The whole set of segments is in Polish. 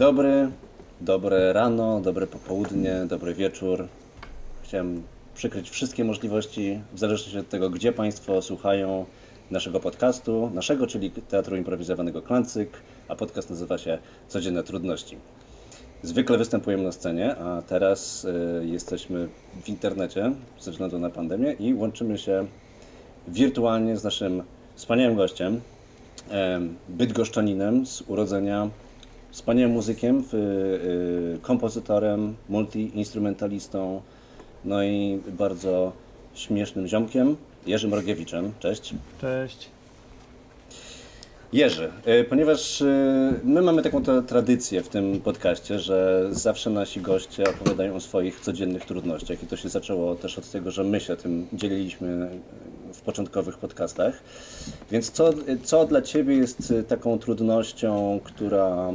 Dobry, dobre rano, dobre popołudnie, dobry wieczór. Chciałem przykryć wszystkie możliwości, w zależności od tego, gdzie Państwo słuchają naszego podcastu, naszego, czyli Teatru Improwizowanego Klancyk, a podcast nazywa się Codzienne Trudności. Zwykle występujemy na scenie, a teraz y, jesteśmy w internecie ze względu na pandemię i łączymy się wirtualnie z naszym wspaniałym gościem, e, bydgoszczaninem z urodzenia, wspaniałym muzykiem, y, y, kompozytorem, multiinstrumentalistą, no i bardzo śmiesznym ziomkiem, Jerzym Rogiewiczem. Cześć. Cześć. Jerzy, y, ponieważ my mamy taką tra- tradycję w tym podcaście, że zawsze nasi goście opowiadają o swoich codziennych trudnościach i to się zaczęło też od tego, że my się tym dzieliliśmy w początkowych podcastach. Więc co, co dla Ciebie jest taką trudnością, która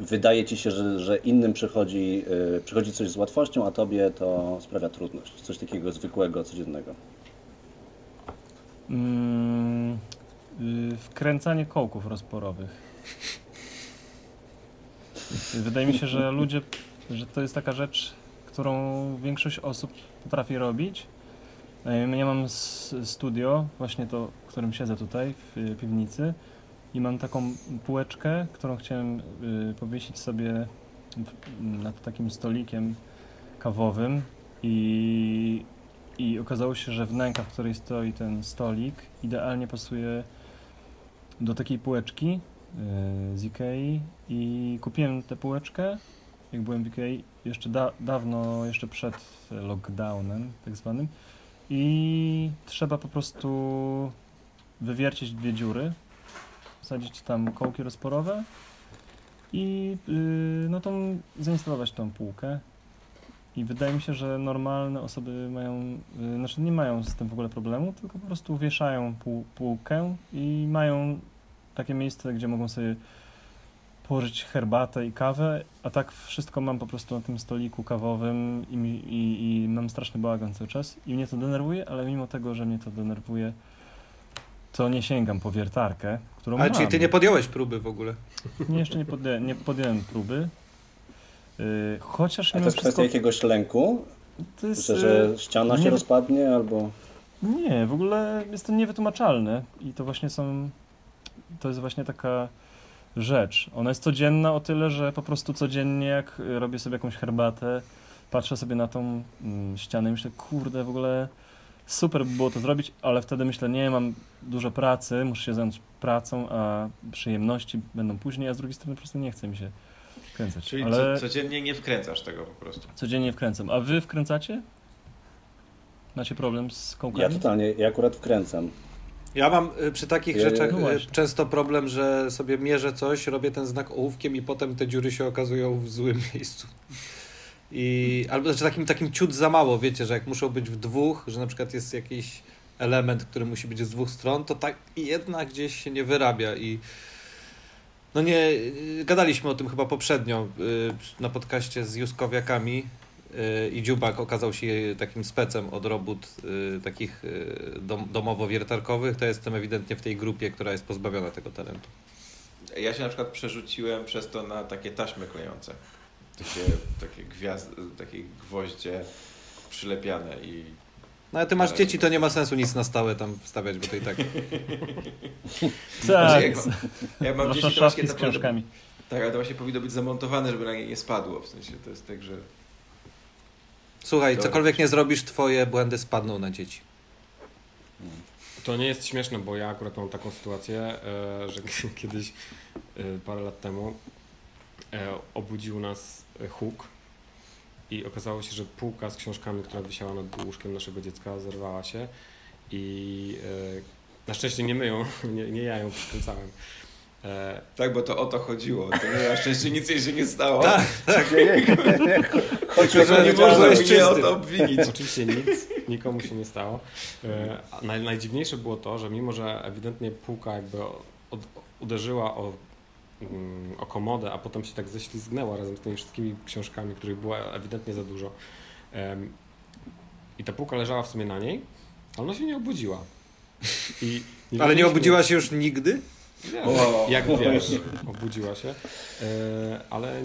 wydaje Ci się, że, że innym przychodzi, y, przychodzi coś z łatwością, a Tobie to sprawia trudność? Coś takiego zwykłego, codziennego. Mm, y, wkręcanie kołków rozporowych. Wydaje mi się, że ludzie, że to jest taka rzecz, którą większość osób potrafi robić. E, Ja mam studio, właśnie to, w którym siedzę tutaj, w y, piwnicy i mam taką półeczkę, którą chciałem y, powiesić sobie nad takim stolikiem kawowym. I i okazało się, że wnęka, w której stoi ten stolik, idealnie pasuje do takiej półeczki yy, z Ikei. I kupiłem tę półeczkę, jak byłem w Ikei, jeszcze da, dawno, jeszcze przed lockdownem tak zwanym. I trzeba po prostu wywiercić dwie dziury, wsadzić tam kołki rozporowe i yy, no tą, zainstalować tą półkę. I wydaje mi się, że normalne osoby mają, y, znaczy nie mają z tym w ogóle problemu, tylko po prostu wieszają pół, półkę i mają takie miejsce, gdzie mogą sobie położyć herbatę i kawę, a tak wszystko mam po prostu na tym stoliku kawowym i, i, i mam straszny bałagan cały czas. I mnie to denerwuje, ale mimo tego, że mnie to denerwuje, to nie sięgam po wiertarkę, którą Ale mam. czyli ty nie podjąłeś próby w ogóle? Nie, jeszcze nie, podję, nie podjąłem próby. Yy, chociaż A to jest kwestia wszystko jakiegoś lęku? to jest, Myślę, że ściana się nie- rozpadnie albo... Nie, w ogóle jest to niewytłumaczalne i to właśnie są, to jest właśnie taka rzecz. Ona jest codzienna o tyle, że po prostu codziennie jak y, robię sobie jakąś herbatę, patrzę sobie na tą mm, ścianę i myślę, kurde, w ogóle super by było to zrobić, ale wtedy myślę, nie, mam dużo pracy, muszę się zająć pracą, a przyjemności będą później, a z drugiej strony po prostu nie chce mi się wkręcać. Czyli ale co, codziennie nie wkręcasz tego po prostu. codziennie wkręcam. A wy wkręcacie? Macie problem z kołkami? Ja totalnie, ja akurat wkręcam. Ja mam y, przy takich Ja- rzeczach No y, właśnie. często problem, że sobie mierzę coś, robię ten znak ołówkiem i potem te dziury się okazują w złym miejscu. I, albo znaczy takim, takim ciut za mało, wiecie, że jak muszą być w dwóch, że na przykład jest jakiś element, który musi być z dwóch stron, to tak jednak gdzieś się nie wyrabia i no nie, gadaliśmy o tym chyba poprzednio y, na podcaście z Juskowiakami y, i Dziubak okazał się takim specem od robót y, takich dom, domowo-wiertarkowych, to jestem ewidentnie w tej grupie, która jest pozbawiona tego talentu. Ja się na przykład przerzuciłem przez to na takie taśmy klejące. Takie, takie gwiazdy, takie gwoździe przylepiane i No ale ty masz dzieci, to nie ma sensu nic na stałe tam wstawiać, bo to i tak... Tak, Znaczy, jak, jak mam zwłaszcza dzieci, to szafki właśnie z książkami. Tak, ale to właśnie powinno być zamontowane, żeby na nie nie spadło. W sensie to jest tak, że Słuchaj, To- cokolwiek nie zrobisz, twoje błędy spadną na dzieci. To nie jest śmieszne, bo ja akurat mam taką sytuację, e, że kiedyś, e, parę lat temu, obudził nas e, huk i okazało się, że półka z książkami, która wisiała nad łóżkiem naszego dziecka, zerwała się i e, na szczęście nie my ją, nie, nie ja ją przykręcałem. E, tak, bo to o to chodziło. To nie, na szczęście nic jej się nie stało. Tak, tak. Chodź, Tylko, że nie byłeś można mnie o to obwinić. Oczywiście nic, nikomu się nie stało. E, Naj, najdziwniejsze było to, że mimo, że ewidentnie półka jakby od, uderzyła o, o komodę, a potem się tak ześlizgnęła razem z tymi wszystkimi książkami, których było ewidentnie za dużo. I ta półka leżała w sumie na niej, ale ona się nie obudziła. I Ale nie obudziła się już nigdy? Nie, O, jak o, wiesz, obudziła się, e, ale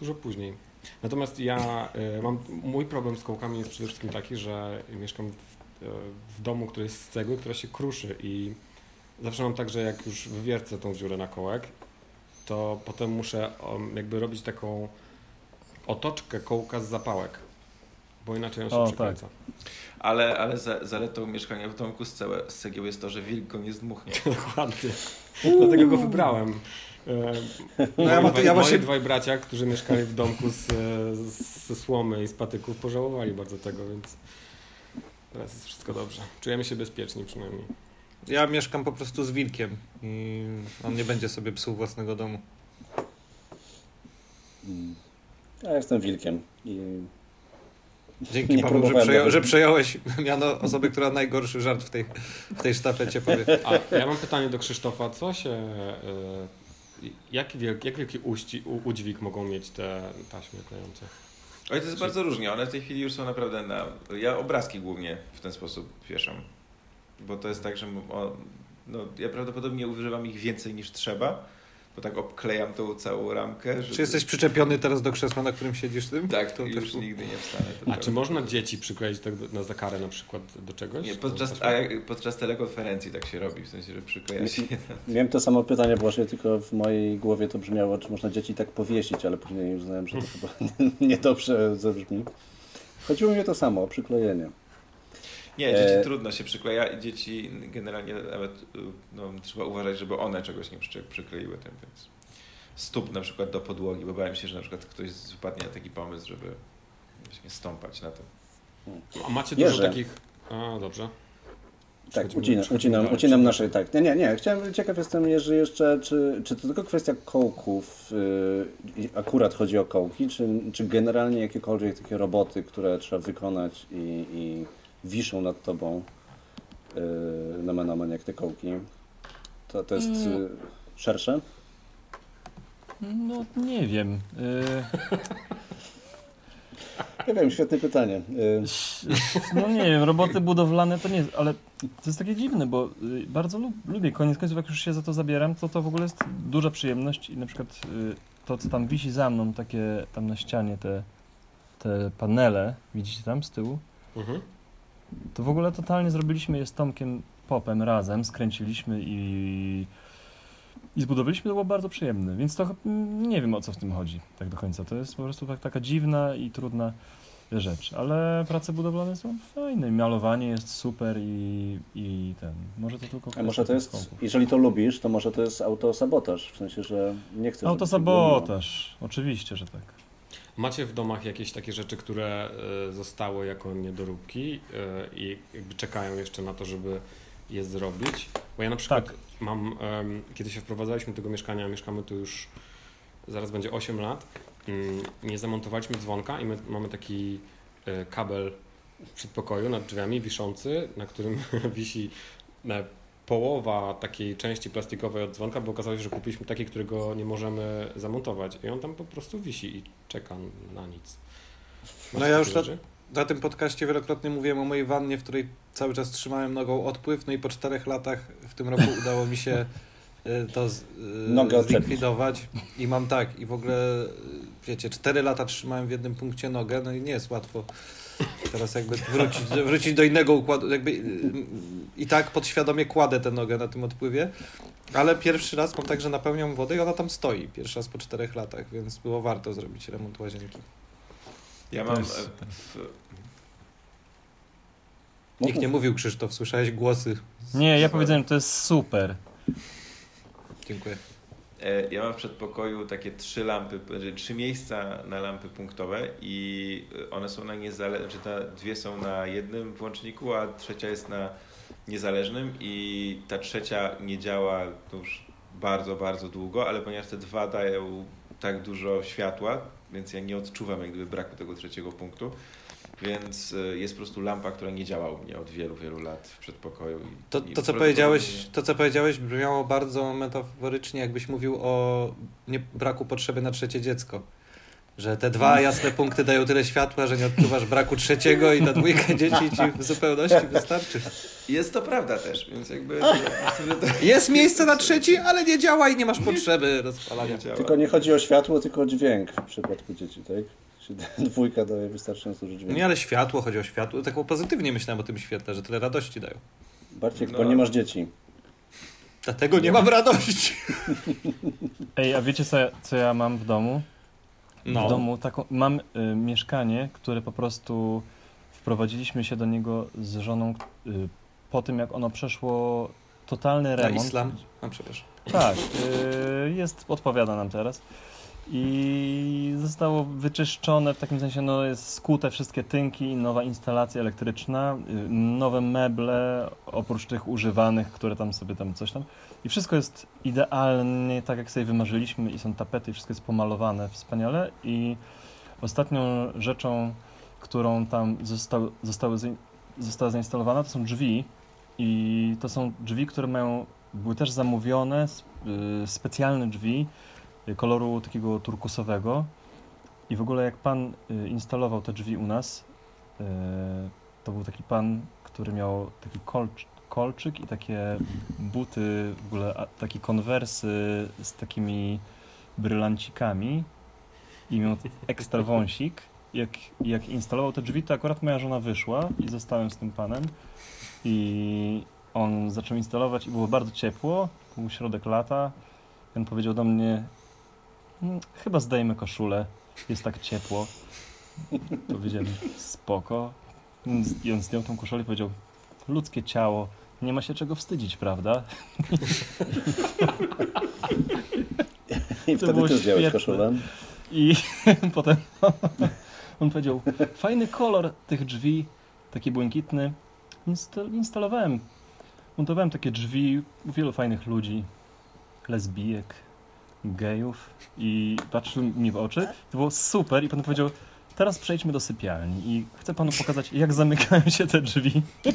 dużo później. Natomiast ja e, mam, mój problem z kołkami jest przede wszystkim taki, że mieszkam w, e, w domu, który jest z cegły, która się kruszy i zawsze mam tak, że jak już wywiercę tą dziurę na kołek, to potem muszę jakby robić taką otoczkę kołka z zapałek, bo inaczej on się O, przykręca. Ale, ale za, zaletą mieszkania w domku z, całe, z cegieł jest to, że wilk go nie zdmuchnie. Dokładnie. Dlatego go wybrałem. E, No ja dwaj, ja właśnie- moi dwaj bracia, którzy mieszkali w domku z, z, ze słomy i z patyków, pożałowali bardzo tego, więc teraz jest wszystko dobrze. Czujemy się bezpieczni przynajmniej. Ja mieszkam po prostu z wilkiem i on nie będzie sobie psuł własnego domu. Mm. Ja jestem wilkiem i Dzięki Nie Paweł, że, przeją, że przejąłeś miano osoby, która najgorszy żart w tej, w tej sztafecie powie. A ja mam pytanie do Krzysztofa. Co się... E, jak, wielki, jak wielki uści, u, udźwig mogą mieć te taśmy klejące? Oj, to jest bardzo różnie. One w tej chwili już są naprawdę na... Ja obrazki głównie w ten sposób wieszam. Bo to jest tak, że o, no, ja prawdopodobnie używam ich więcej niż trzeba, bo tak obklejam tą całą ramkę. Żeby... Czy jesteś przyczepiony teraz do krzesła, na którym siedzisz tym? Tak, To też już był- nigdy nie wstanę. A prawda. czy można dzieci przykleić tak do, na zakarę na przykład do czegoś? Nie, podczas, a jak, podczas telekonferencji tak się robi, w sensie, że przykleja się. miałem to samo pytanie, właśnie tylko w mojej głowie to brzmiało, czy można dzieci tak powiesić, ale później uznałem, że to chyba niedobrze zabrzmi. Chodziło mi o to samo, o przyklejenie. Nie, dzieci E- trudno się przykleja i dzieci generalnie nawet y, no, trzeba uważać, żeby one czegoś nie przy, przykleiły tym, więc stóp na przykład do podłogi, bo bałem się, że na przykład ktoś wpadnie na taki pomysł, żeby właśnie stąpać na tym. A macie dużo takich... A, dobrze. Tak, ucinam, ucinam, ucinam naszej, tak. Nie, nie, nie. Chciałem, ciekaw jestem, Jerzy, jeszcze, czy, czy to tylko kwestia kołków, yy, i akurat chodzi o kołki, czy, czy generalnie jakiekolwiek takie roboty, które trzeba wykonać i, i wiszą nad tobą yy, na menomen jak te kołki, to, to jest yy, szersze? No nie wiem. Y, Ja wiem, świetne pytanie. Yy, No nie wiem, roboty budowlane to nie jest, ale to jest takie dziwne, bo y, bardzo lub, lubię, koniec końców jak już się za to zabieram, to to w ogóle jest duża przyjemność i na przykład y, to, co tam wisi za mną, takie tam na ścianie, te, te panele, widzicie tam z tyłu, Mhm. To w ogóle totalnie zrobiliśmy je z Tomkiem Popem razem, skręciliśmy i, i zbudowaliśmy, to było bardzo przyjemne, więc to nie wiem o co w tym chodzi tak do końca, to jest po prostu tak, taka dziwna i trudna rzecz, ale prace budowlane są fajne, malowanie jest super i, i ten, może to tylko a może to jest, jeżeli to lubisz, to może to jest autosabotaż, w sensie, że nie chcesz... Autosabotaż, oczywiście, że tak. Macie w domach jakieś takie rzeczy, które e, zostały jako niedoróbki e, i jakby czekają jeszcze na to, żeby je zrobić? Bo ja na przykład Tak. mam, kiedy się wprowadzaliśmy do tego mieszkania, mieszkamy tu już zaraz będzie 8 lat, mm, nie zamontowaliśmy dzwonka i my mamy taki e, kabel w przedpokoju nad drzwiami wiszący, na którym wisi połowa takiej części plastikowej od dzwonka, bo okazało się, że kupiliśmy taki, którego nie możemy zamontować i on tam po prostu wisi i czeka na nic. No Macie ja już na-? Na tym podcaście wielokrotnie mówiłem o mojej wannie, w której cały czas trzymałem nogą odpływ, no i po czterech latach w tym roku udało mi się y, to z, y, Nogę odczepić. zlikwidować i mam tak, i w ogóle y, wiecie, cztery lata trzymałem w jednym punkcie nogę, no i nie jest łatwo teraz jakby wrócić, wrócić do innego układu, jakby y, i tak podświadomie kładę tę nogę na tym odpływie, ale pierwszy raz mam tak, że napełniam wodę i ona tam stoi, pierwszy raz po czterech latach, więc było warto zrobić remont łazienki. Ja mam jest e, w, Nikt nie mówił Krzysztof, słyszałeś głosy. z- Nie, ja powiedziałem, to jest super. Dziękuję. E, Ja mam w przedpokoju takie trzy lampy, znaczy trzy miejsca na lampy punktowe i e, one są na niezależnym, czy te dwie są na jednym włączniku, a trzecia jest na niezależnym i ta trzecia nie działa już bardzo, bardzo długo, ale ponieważ te dwa dają tak dużo światła, więc ja nie odczuwam jak gdyby braku tego trzeciego punktu, więc e, jest po prostu lampa, która nie działa u mnie od wielu, wielu lat w przedpokoju. I, To, i to, co powiedziałeś, to, co powiedziałeś, brzmiało bardzo metaforycznie, jakbyś mówił o nie, braku potrzeby na trzecie dziecko. Że te dwa jasne punkty dają tyle światła, że nie odczuwasz braku trzeciego i na dwójkę dzieci ci w zupełności wystarczy. Jest to prawda też, więc jakby Jest miejsce na trzeci, ale nie działa i nie masz potrzeby rozpalania. nie. Tylko nie chodzi o światło, tylko o dźwięk w przypadku dzieci, tak? Czy Dwójka daje wystarczająco dużo dźwięku. Nie, ale światło, chodzi o światło. Tak pozytywnie myślałem o tym świetle, że tyle radości dają. Bardziej, No. bo nie masz dzieci. Dlatego nie mam radości. Ej, a wiecie co, ja- co ja mam w domu? W No. domu taką, mam y, mieszkanie, które po prostu wprowadziliśmy się do niego z żoną y, po tym, jak ono przeszło totalny Na remont. islam. A, przepraszam. Tak, y, jest, odpowiada nam teraz. I zostało wyczyszczone w takim sensie, no jest skute wszystkie tynki, nowa instalacja elektryczna, y, nowe meble, oprócz tych używanych, które tam sobie tam coś tam. I wszystko jest idealnie tak, jak sobie wymarzyliśmy i są tapety, i wszystko jest pomalowane wspaniale. I ostatnią rzeczą, którą tam został, zostały, zain- została zainstalowana, to są drzwi. I to są drzwi, które mają, były też zamówione, y, specjalne drzwi koloru takiego turkusowego. I w ogóle jak pan y, instalował te drzwi u nas, y, to był taki pan, który miał taki kolcz, kolczyk i takie buty, w ogóle takie konwersy z takimi brylancikami i miał ekstra wąsik. Jak, jak instalował te drzwi, to akurat moja żona wyszła i zostałem z tym panem. I on zaczął instalować i było bardzo ciepło, był środek lata. On powiedział do mnie, "Mm, chyba zdejmę koszulę, jest tak ciepło. Powiedziałem, spoko. I on zdjął tą koszulę i powiedział, ludzkie ciało, nie ma się czego wstydzić, prawda? I wtedy ty zdjąłeś koszulę. I potem on powiedział, fajny kolor tych drzwi, taki błękitny. Insta- instalowałem, montowałem takie drzwi u wielu fajnych ludzi, lesbijek, gejów i patrzył mi w oczy. To było super i potem powiedział, teraz przejdźmy do sypialni i chcę panu pokazać, jak zamykają się te drzwi.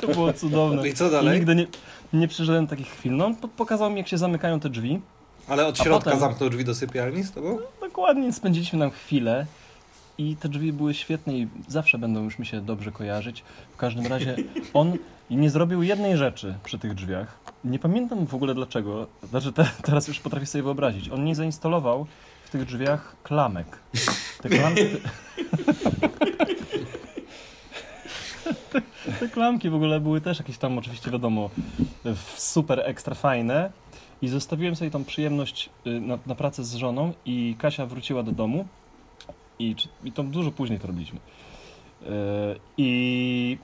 To było cudowne. No i co I dalej? nigdy nie, nie przeżyłem takich chwil. No, on po- pokazał mi, jak się zamykają te drzwi. Ale od środka potem- zamknął drzwi do sypialni z tobą? Dokładnie, spędziliśmy tam chwilę i te drzwi były świetne i zawsze będą już mi się dobrze kojarzyć. W każdym razie on nie zrobił jednej rzeczy przy tych drzwiach. Nie pamiętam w ogóle dlaczego. Znaczy te, teraz już potrafię sobie wyobrazić. On nie zainstalował w tych drzwiach klamek. Te klamki... Te, te klamki w ogóle były też jakieś tam oczywiście wiadomo super ekstra fajne. I zostawiłem sobie tą przyjemność y, na, na pracę z żoną i Kasia wróciła do domu i, i to dużo później to robiliśmy. Y, I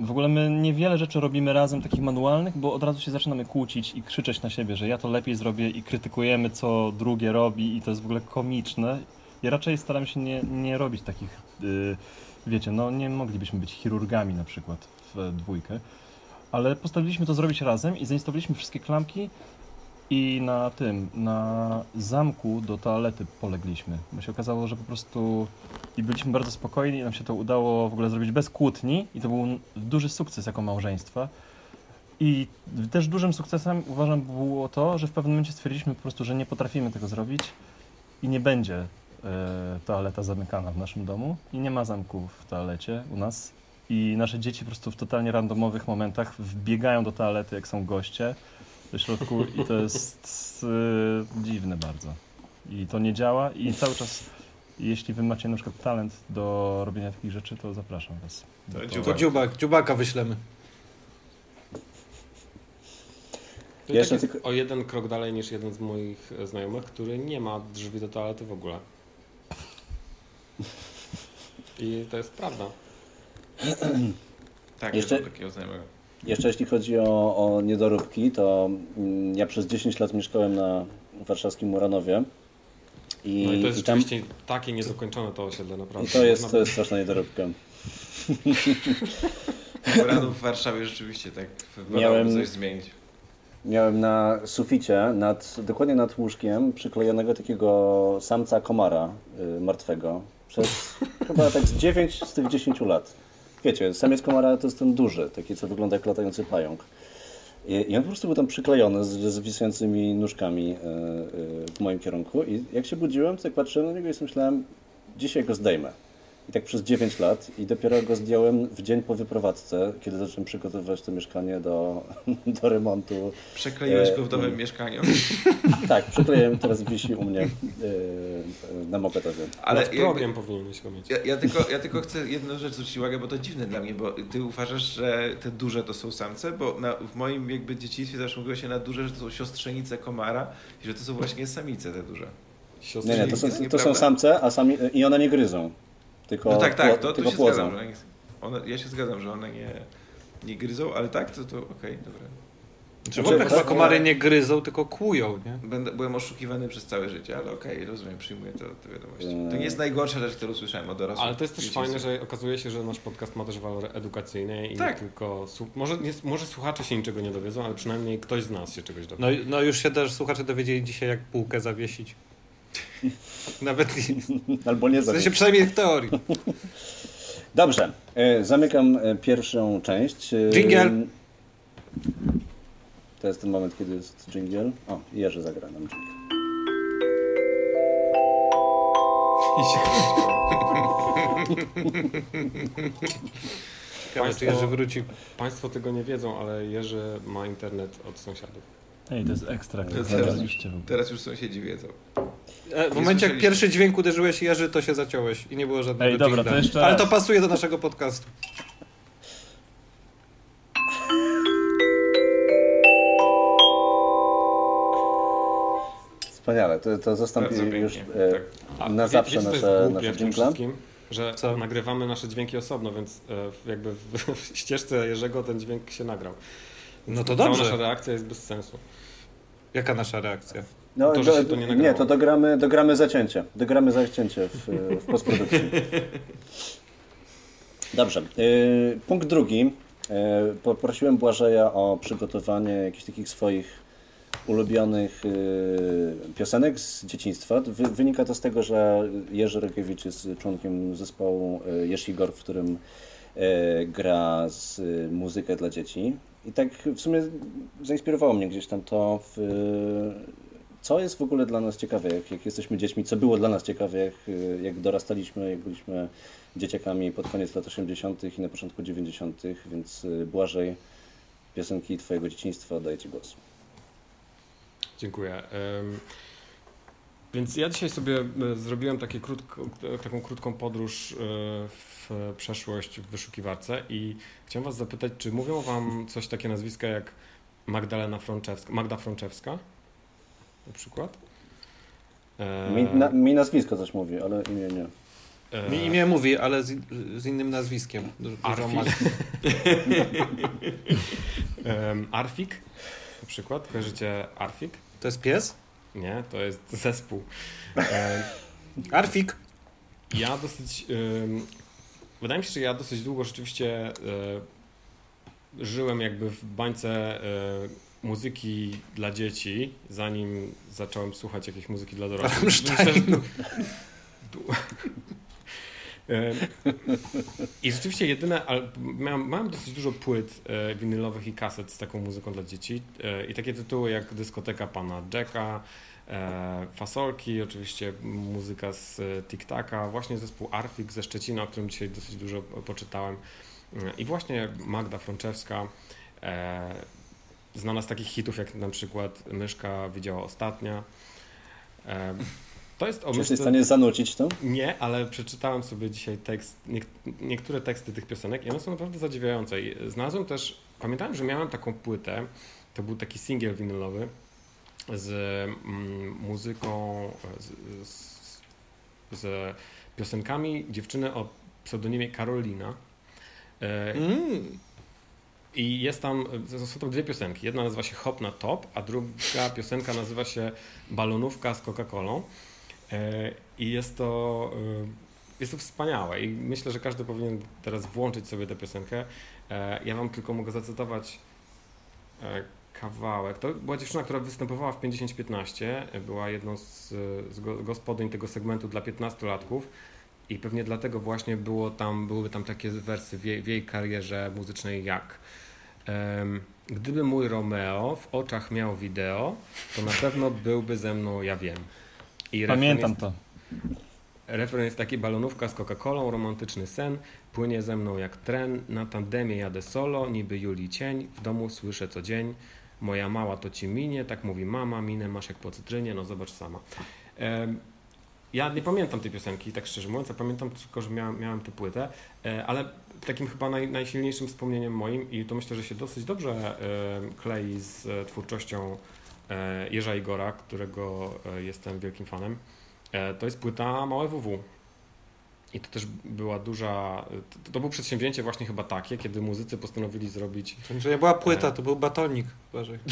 w ogóle my niewiele rzeczy robimy razem takich manualnych, bo od razu się zaczynamy kłócić i krzyczeć na siebie, że ja to lepiej zrobię i krytykujemy co drugie robi i to jest w ogóle komiczne. Ja raczej staram się nie, nie robić takich, y, wiecie, no nie moglibyśmy być chirurgami na przykład w dwójkę, ale postanowiliśmy to zrobić razem i zainstalowaliśmy wszystkie klamki i na tym, na zamku do toalety polegliśmy. Bo się okazało, że po prostu i byliśmy bardzo spokojni i nam się to udało w ogóle zrobić bez kłótni i to był duży sukces jako małżeństwa. I też dużym sukcesem uważam było to, że w pewnym momencie stwierdziliśmy po prostu, że nie potrafimy tego zrobić i nie będzie e, toaleta zamykana w naszym domu i nie ma zamku w toalecie u nas. I nasze dzieci po prostu w totalnie randomowych momentach wbiegają do toalety, jak są goście do środku i to jest e, dziwne bardzo. I to nie działa i cały czas, jeśli wy macie na przykład talent do robienia takich rzeczy, to zapraszam was. To Do dziubak. To dziubak, dziubaka wyślemy. To i Jeszcze tak jest tylko- o jeden krok dalej niż jeden z moich znajomych, który nie ma drzwi do toalety w ogóle. I to jest prawda. Tak, Jeszcze- Jeszcze... takiego znajomego. Jeszcze jeśli chodzi o, o niedoróbki, to mm, ja przez 10 lat mieszkałem na warszawskim Muranowie. I, No i to jest i tam, rzeczywiście takie niedokończone to osiedle, naprawdę. i to jest, to Można- jest straszna niedoróbka. W Warszawie rzeczywiście tak Miałem- coś zmienić. Miałem na suficie, nad, dokładnie nad łóżkiem, przyklejonego takiego samca komara y, martwego. Przez chyba tak z 9 z tych 10 lat. Wiecie, samiec komara to jest ten duży, taki co wygląda jak latający pająk. I i on po prostu był tam przyklejony z, z wisującymi nóżkami e, e, w moim kierunku. I jak się budziłem, to tak patrzyłem na niego i myślałem, dzisiaj go zdejmę. I tak przez 9 lat i dopiero go zdjąłem w dzień po wyprowadzce, kiedy zacząłem przygotowywać to mieszkanie do, do remontu. Przekleiłeś E, go w nowym mm. mieszkaniu. Tak, przykleiłem, teraz wisi u mnie e, na mopetowie. Ale Nad jakby- progiem powinieneś go mieć. Ja, ja, tylko, ja tylko chcę jedną rzecz zwrócić uwagę, bo to dziwne dla mnie, bo ty uważasz, że te duże to są samce, bo na, w moim jakby dzieciństwie zawsze mówiło się na duże, że to są siostrzenice komara i że to są właśnie samice te duże. Siostry Nie, nie, to są, to są samce, a sami, i one nie gryzą. Tylko, No tak, tak, to, to się płodzą. zgadzam. Że one, one, ja się zgadzam, że one nie, nie gryzą, ale tak, to, to okej, dobra. Czy w ogóle Znaczy, chyba to- komary nie gryzą, tylko kłują, nie? Będę, byłem oszukiwany przez całe życie, ale okej, rozumiem, przyjmuję to, to wiadomość. Eee. To nie jest najgorsza rzecz, którą słyszałem od dorosłych. Ale to jest też Wiecie, fajne, że okazuje się, że nasz podcast ma też walory edukacyjne i Tak. nie tylko. Może, nie, może słuchacze się niczego nie dowiedzą, ale przynajmniej ktoś z nas się czegoś dowie. No, no już się też słuchacze dowiedzieli dzisiaj, jak półkę zawiesić. Nawet nie, Albo nie w sensie przynajmniej w teorii. Dobrze, e, zamykam e, pierwszą część. E, Dżingiel. To jest ten moment, kiedy jest dżingiel. O, Jerzy zagra nam. Ciekawe, czy Państwo- Jerzy wróci. Państwo tego nie wiedzą, ale Jerzy ma internet od sąsiadów. Ej, to jest ekstra. W ogóle. Teraz już sąsiedzi wiedzą. E, W momencie, jak pierwszy dźwięk uderzyłeś Jerzy, to się zaciąłeś i nie było żadnego Ej, dobra, to jeszcze Ale to pasuje do naszego podcastu. Wspaniale, to, to zastąpi już e, tak. A na zawsze wiecie, nasze, nasze wszystkim? Że Co? nagrywamy nasze dźwięki osobno, więc e, jakby w, w ścieżce Jerzego ten dźwięk się nagrał. No to Cała dobrze. nasza reakcja jest bez sensu. Jaka nasza reakcja? No, To, że do- się to nie nie, to dogramy, dogramy zacięcie. Dogramy zacięcie w, w postprodukcji. Dobrze. y, Punkt drugi. Y, Poprosiłem Błażeja o przygotowanie jakichś takich swoich ulubionych y, piosenek z dzieciństwa. Wy, wynika to z tego, że Jerzy Rogiewicz jest członkiem zespołu y, Jesigor, w którym gra z muzykę dla dzieci. I tak w sumie zainspirowało mnie gdzieś tam to, w, co jest w ogóle dla nas ciekawe, jak, jak jesteśmy dziećmi, co było dla nas ciekawe, jak, jak dorastaliśmy, jak byliśmy dzieciakami pod koniec lat 80. i na początku 90., więc y, Błażej, piosenki Twojego dzieciństwa, daję Ci głos. Dziękuję. Em, Więc ja dzisiaj sobie e, zrobiłem takie krótko, e, taką krótką podróż e, w przeszłość w wyszukiwarce i chciałem Was zapytać, czy mówią Wam coś takie nazwiska jak Magdalena Frączewska, Magda Frączewska na przykład? Mi, na, mi nazwisko coś mówi, ale imię nie. Mi imię mówi, ale z, z innym nazwiskiem. Du- Dużo Arfi. ma... em, Arfik na przykład, kojarzycie Arfik? To jest pies? Nie, to jest zespół. E, Arfik. Ja dosyć. ym, wydaje mi się, że ja dosyć długo rzeczywiście y, żyłem jakby w bańce y, muzyki dla dzieci, zanim zacząłem słuchać jakiejś muzyki dla dorosłych. Myślę, że I rzeczywiście jedyne, miałem, miałem dosyć dużo płyt e, winylowych i kaset z taką muzyką dla dzieci e, i takie tytuły jak Dyskoteka Pana Jacka, e, Fasolki, oczywiście muzyka z Tik-Taka, właśnie zespół Arfik ze Szczecina, o którym dzisiaj dosyć dużo poczytałem i właśnie Magda Frączewska, znana z takich hitów jak na przykład Myszka widziała ostatnia. E, to jest o Czy jesteś w stanie zanucić to? Nie, ale przeczytałem sobie dzisiaj tekst, niek niektóre teksty tych piosenek i one są naprawdę zadziwiające. I znalazłem też, pamiętałem, że miałem taką płytę, to był taki singiel winylowy z mm, muzyką, z, z, z piosenkami dziewczyny o pseudonimie Karolina. E, Mm. i jest tam, są tam dwie piosenki. Jedna nazywa się Hop na Top, a druga piosenka nazywa się Balonówka z Coca-Colą. E, I jest to, e, jest to wspaniałe i myślę, że każdy powinien teraz włączyć sobie tę piosenkę. E, Ja wam tylko mogę zacytować kawałek. To była dziewczyna, która występowała w 5015, była jedną z, z go- gospodyń tego segmentu dla 15-latków. I pewnie dlatego właśnie było tam, były tam takie wersy w jej, w jej karierze muzycznej jak Gdyby mój Romeo w oczach miał wideo, to na pewno byłby ze mną, ja wiem. I Pamiętam jest, to. refren jest taki balonówka z Coca-Colą, romantyczny sen, płynie ze mną jak tren, na tandemie jadę solo, niby Julii cień, w domu słyszę co dzień, moja mała to ci minie, tak mówi mama, minę masz jak po cytrynie, no zobacz sama. Ja nie pamiętam tej piosenki, tak szczerze mówiąc, ja pamiętam tylko, że miałem, miałem tę płytę, e, ale takim chyba naj, najsilniejszym wspomnieniem moim i to myślę, że się dosyć dobrze klei z e, twórczością Jerza Igora, którego e, jestem wielkim fanem, e, to jest płyta Małe WW. I to też była duża, to, to było przedsięwzięcie właśnie chyba takie, kiedy muzycy postanowili zrobić To nie była płyta, to był batonik. Uważaj.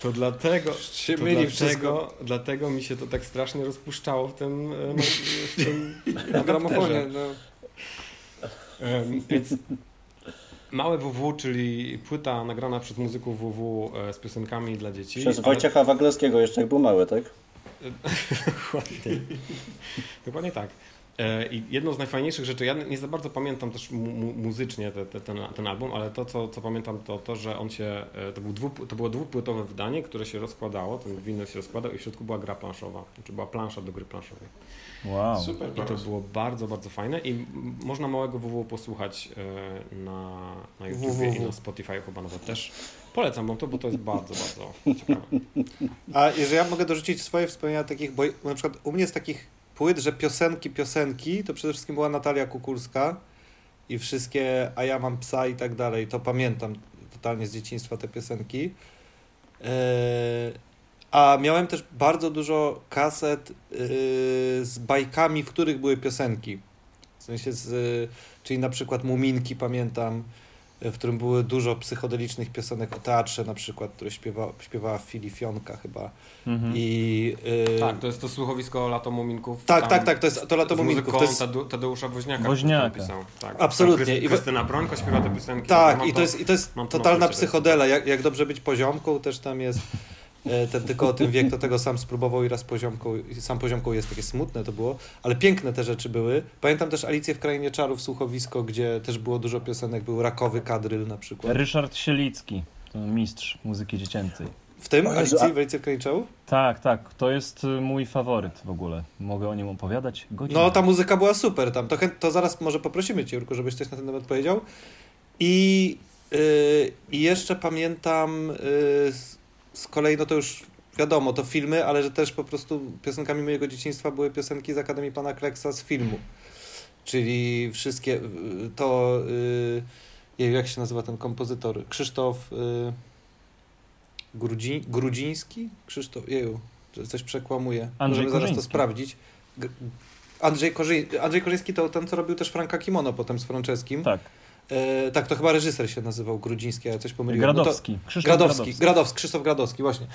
To dlatego, Się to dlatego, wszystko. dlatego mi się to tak strasznie rozpuszczało w tym, e, w tym gramofonie. No. Em, Więc małe WW, czyli płyta nagrana przez muzyków WW e, z piosenkami dla dzieci. Przez ale- Wojciecha Waglowskiego jeszcze jak był mały, tak? Dokładnie. Dokładnie tak. E, I jedną z najfajniejszych rzeczy, ja nie za bardzo pamiętam też mu, mu, muzycznie te, te, ten, ten album, ale to, co, co pamiętam, to to, że on się, e, to, był dwu, to było dwupłytowe wydanie, które się rozkładało, ten winyl się rozkładał i w środku była gra planszowa, znaczy była plansza do gry planszowej. Wow. Super I to było bardzo, bardzo fajne i można małego WW posłuchać e, na, na YouTubie WWW. i na Spotify chyba nawet też. Polecam wam to, bo to jest bardzo, bardzo ciekawe. A jeżeli ja mogę dorzucić swoje wspomnienia takich, bo na przykład u mnie z takich płyt, że piosenki, piosenki, to przede wszystkim była Natalia Kukulska i wszystkie A ja mam psa i tak dalej, to pamiętam totalnie z dzieciństwa te piosenki. Eee, a miałem też bardzo dużo kaset yy, z bajkami, w których były piosenki. W sensie z, czyli na przykład Muminki pamiętam, w którym było dużo psychodelicznych piosenek o teatrze na przykład, które śpiewa, śpiewała Filifionka chyba. Mhm. I, yy, Tak, to jest to słuchowisko Lato Muminków. Tak, tam tak, tak, to jest to Lato z Muminków. To jest, Tade- Tadeusza Woźniaka. Woźniaka. pisał. Tak. Absolutnie. I Krystyna Bronko śpiewa te piosenki. tak, i to jest, i to jest totalna psychodela. Jak, jak dobrze być poziomką, też tam jest. E, Ten, tylko o tym wiek, to tego sam spróbował i raz poziomką, sam poziomką jest takie smutne to było, ale piękne te rzeczy były. Pamiętam też Alicję w Krainie Czarów, słuchowisko, gdzie też było dużo piosenek, był rakowy kadryl na przykład. Ryszard Sielicki, to mistrz muzyki dziecięcej. W tym Alicji, w Alicji w Krainie Czarów? Tak, tak, to jest y, mój faworyt w ogóle. Mogę o nim opowiadać godzinę. No, ta muzyka była super tam. To, to zaraz może poprosimy Cię, Jurku, żebyś coś na ten temat powiedział. I, yy, i jeszcze pamiętam yy, z, kolei, no to już wiadomo, to filmy, ale że też po prostu piosenkami mojego dzieciństwa były piosenki z Akademii Pana Kleksa z filmu. Czyli wszystkie yy, to... Yy, jak się nazywa ten kompozytor? Krzysztof yy, Grudzi, Grudziński? Krzysztof, jeju, coś przekłamuje. Możemy zaraz to sprawdzić. Andrzej, Korzy... Andrzej Korzyński to ten, co robił też Franka Kimono potem z Franceskim. Tak, E, tak, to chyba reżyser się nazywał Grudziński, ale coś pomyliłem. No Gradowski. to... Krzysztof Gradowski, Gradowski. Gradowski, Krzysztof Gradowski, właśnie.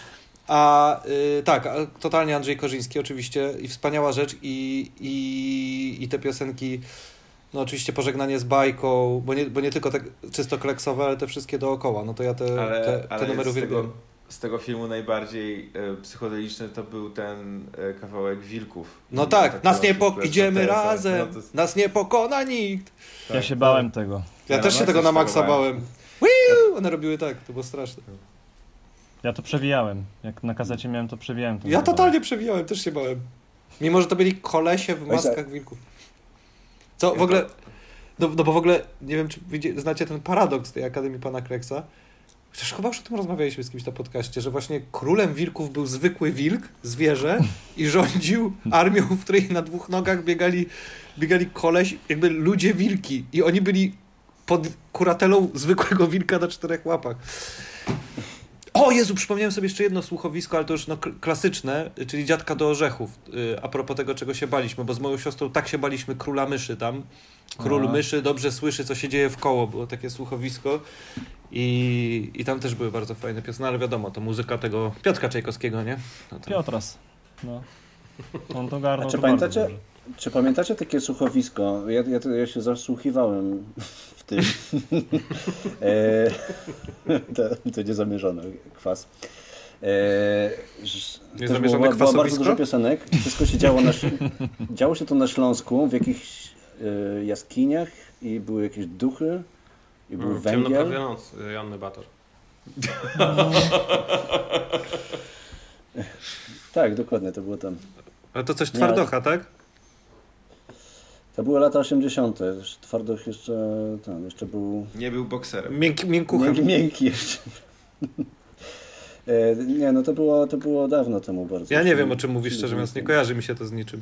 A y, tak, a, totalnie Andrzej Korzyński oczywiście i wspaniała rzecz i, i, i te piosenki, no oczywiście pożegnanie z bajką, bo nie, bo nie tylko te czysto kleksowe, ale te wszystkie dookoła, no to ja te, Ale, te, te ale numery z, tego, uwielbiam. Z tego filmu najbardziej e, psychodeliczny to był ten e, kawałek Wilków. No I tak, nas nie po... Idziemy razem, No to nas nie pokona nikt. Ja tak, się tak. bałem tego. Ja, Ja też się tego na Maxa się bałem. bałem. Wiu! One robiły tak, to było straszne. Ja to przewijałem. Jak na kasecie miałem, to przewijałem. Ja totalnie przewijałem, też się bałem. Mimo, że to byli kolesie w maskach wilków. Co w ogóle... No, no bo w ogóle, nie wiem, czy znacie ten paradoks tej Akademii Pana Kreksa. Chociaż chyba już o tym rozmawialiśmy z kimś na podcaście, że właśnie królem wilków był zwykły wilk, zwierzę i rządził armią, w której na dwóch nogach biegali, biegali koleś, jakby ludzie wilki. I oni byli pod kuratelą zwykłego wilka na czterech łapach. O Jezu, przypomniałem sobie jeszcze jedno słuchowisko, ale to już no, klasyczne, czyli Dziadka do Orzechów. Yy, a propos tego, czego się baliśmy, bo z moją siostrą tak się baliśmy Króla Myszy tam. Król A. Myszy dobrze słyszy, co się dzieje w koło. Było takie słuchowisko i, i tam też były bardzo fajne piosenki, no, ale wiadomo, to muzyka tego Piotra Czajkowskiego, nie? No to... Piotras. No. On to garnął A czy to pamiętacie-. Czy pamiętacie takie słuchowisko? Ja, ja, ja się zasłuchiwałem tym. e, to, to niezamierzony kwas. E, Niezamierzone było, było bardzo kwasowisko? dużo piosenek. Wszystko się działo na, działo się to na Śląsku, w jakichś e, jaskiniach i były jakieś duchy. i był Mm, Ciemno prawie węgiel. noc, y, Janny Bator. Tak, dokładnie, to było tam. Ale to coś Nie, twardocha, tak? To były lata 80. Jeszcze Twardoch jeszcze, tam, jeszcze był Nie był bokserem. Miękki, miękkuchem. miękki, miękki jeszcze. E, Nie, no to było, to było dawno temu bardzo. Ja nie wiem, o czym mówisz, szczerze mówiąc. Nie kojarzy mi się to z niczym.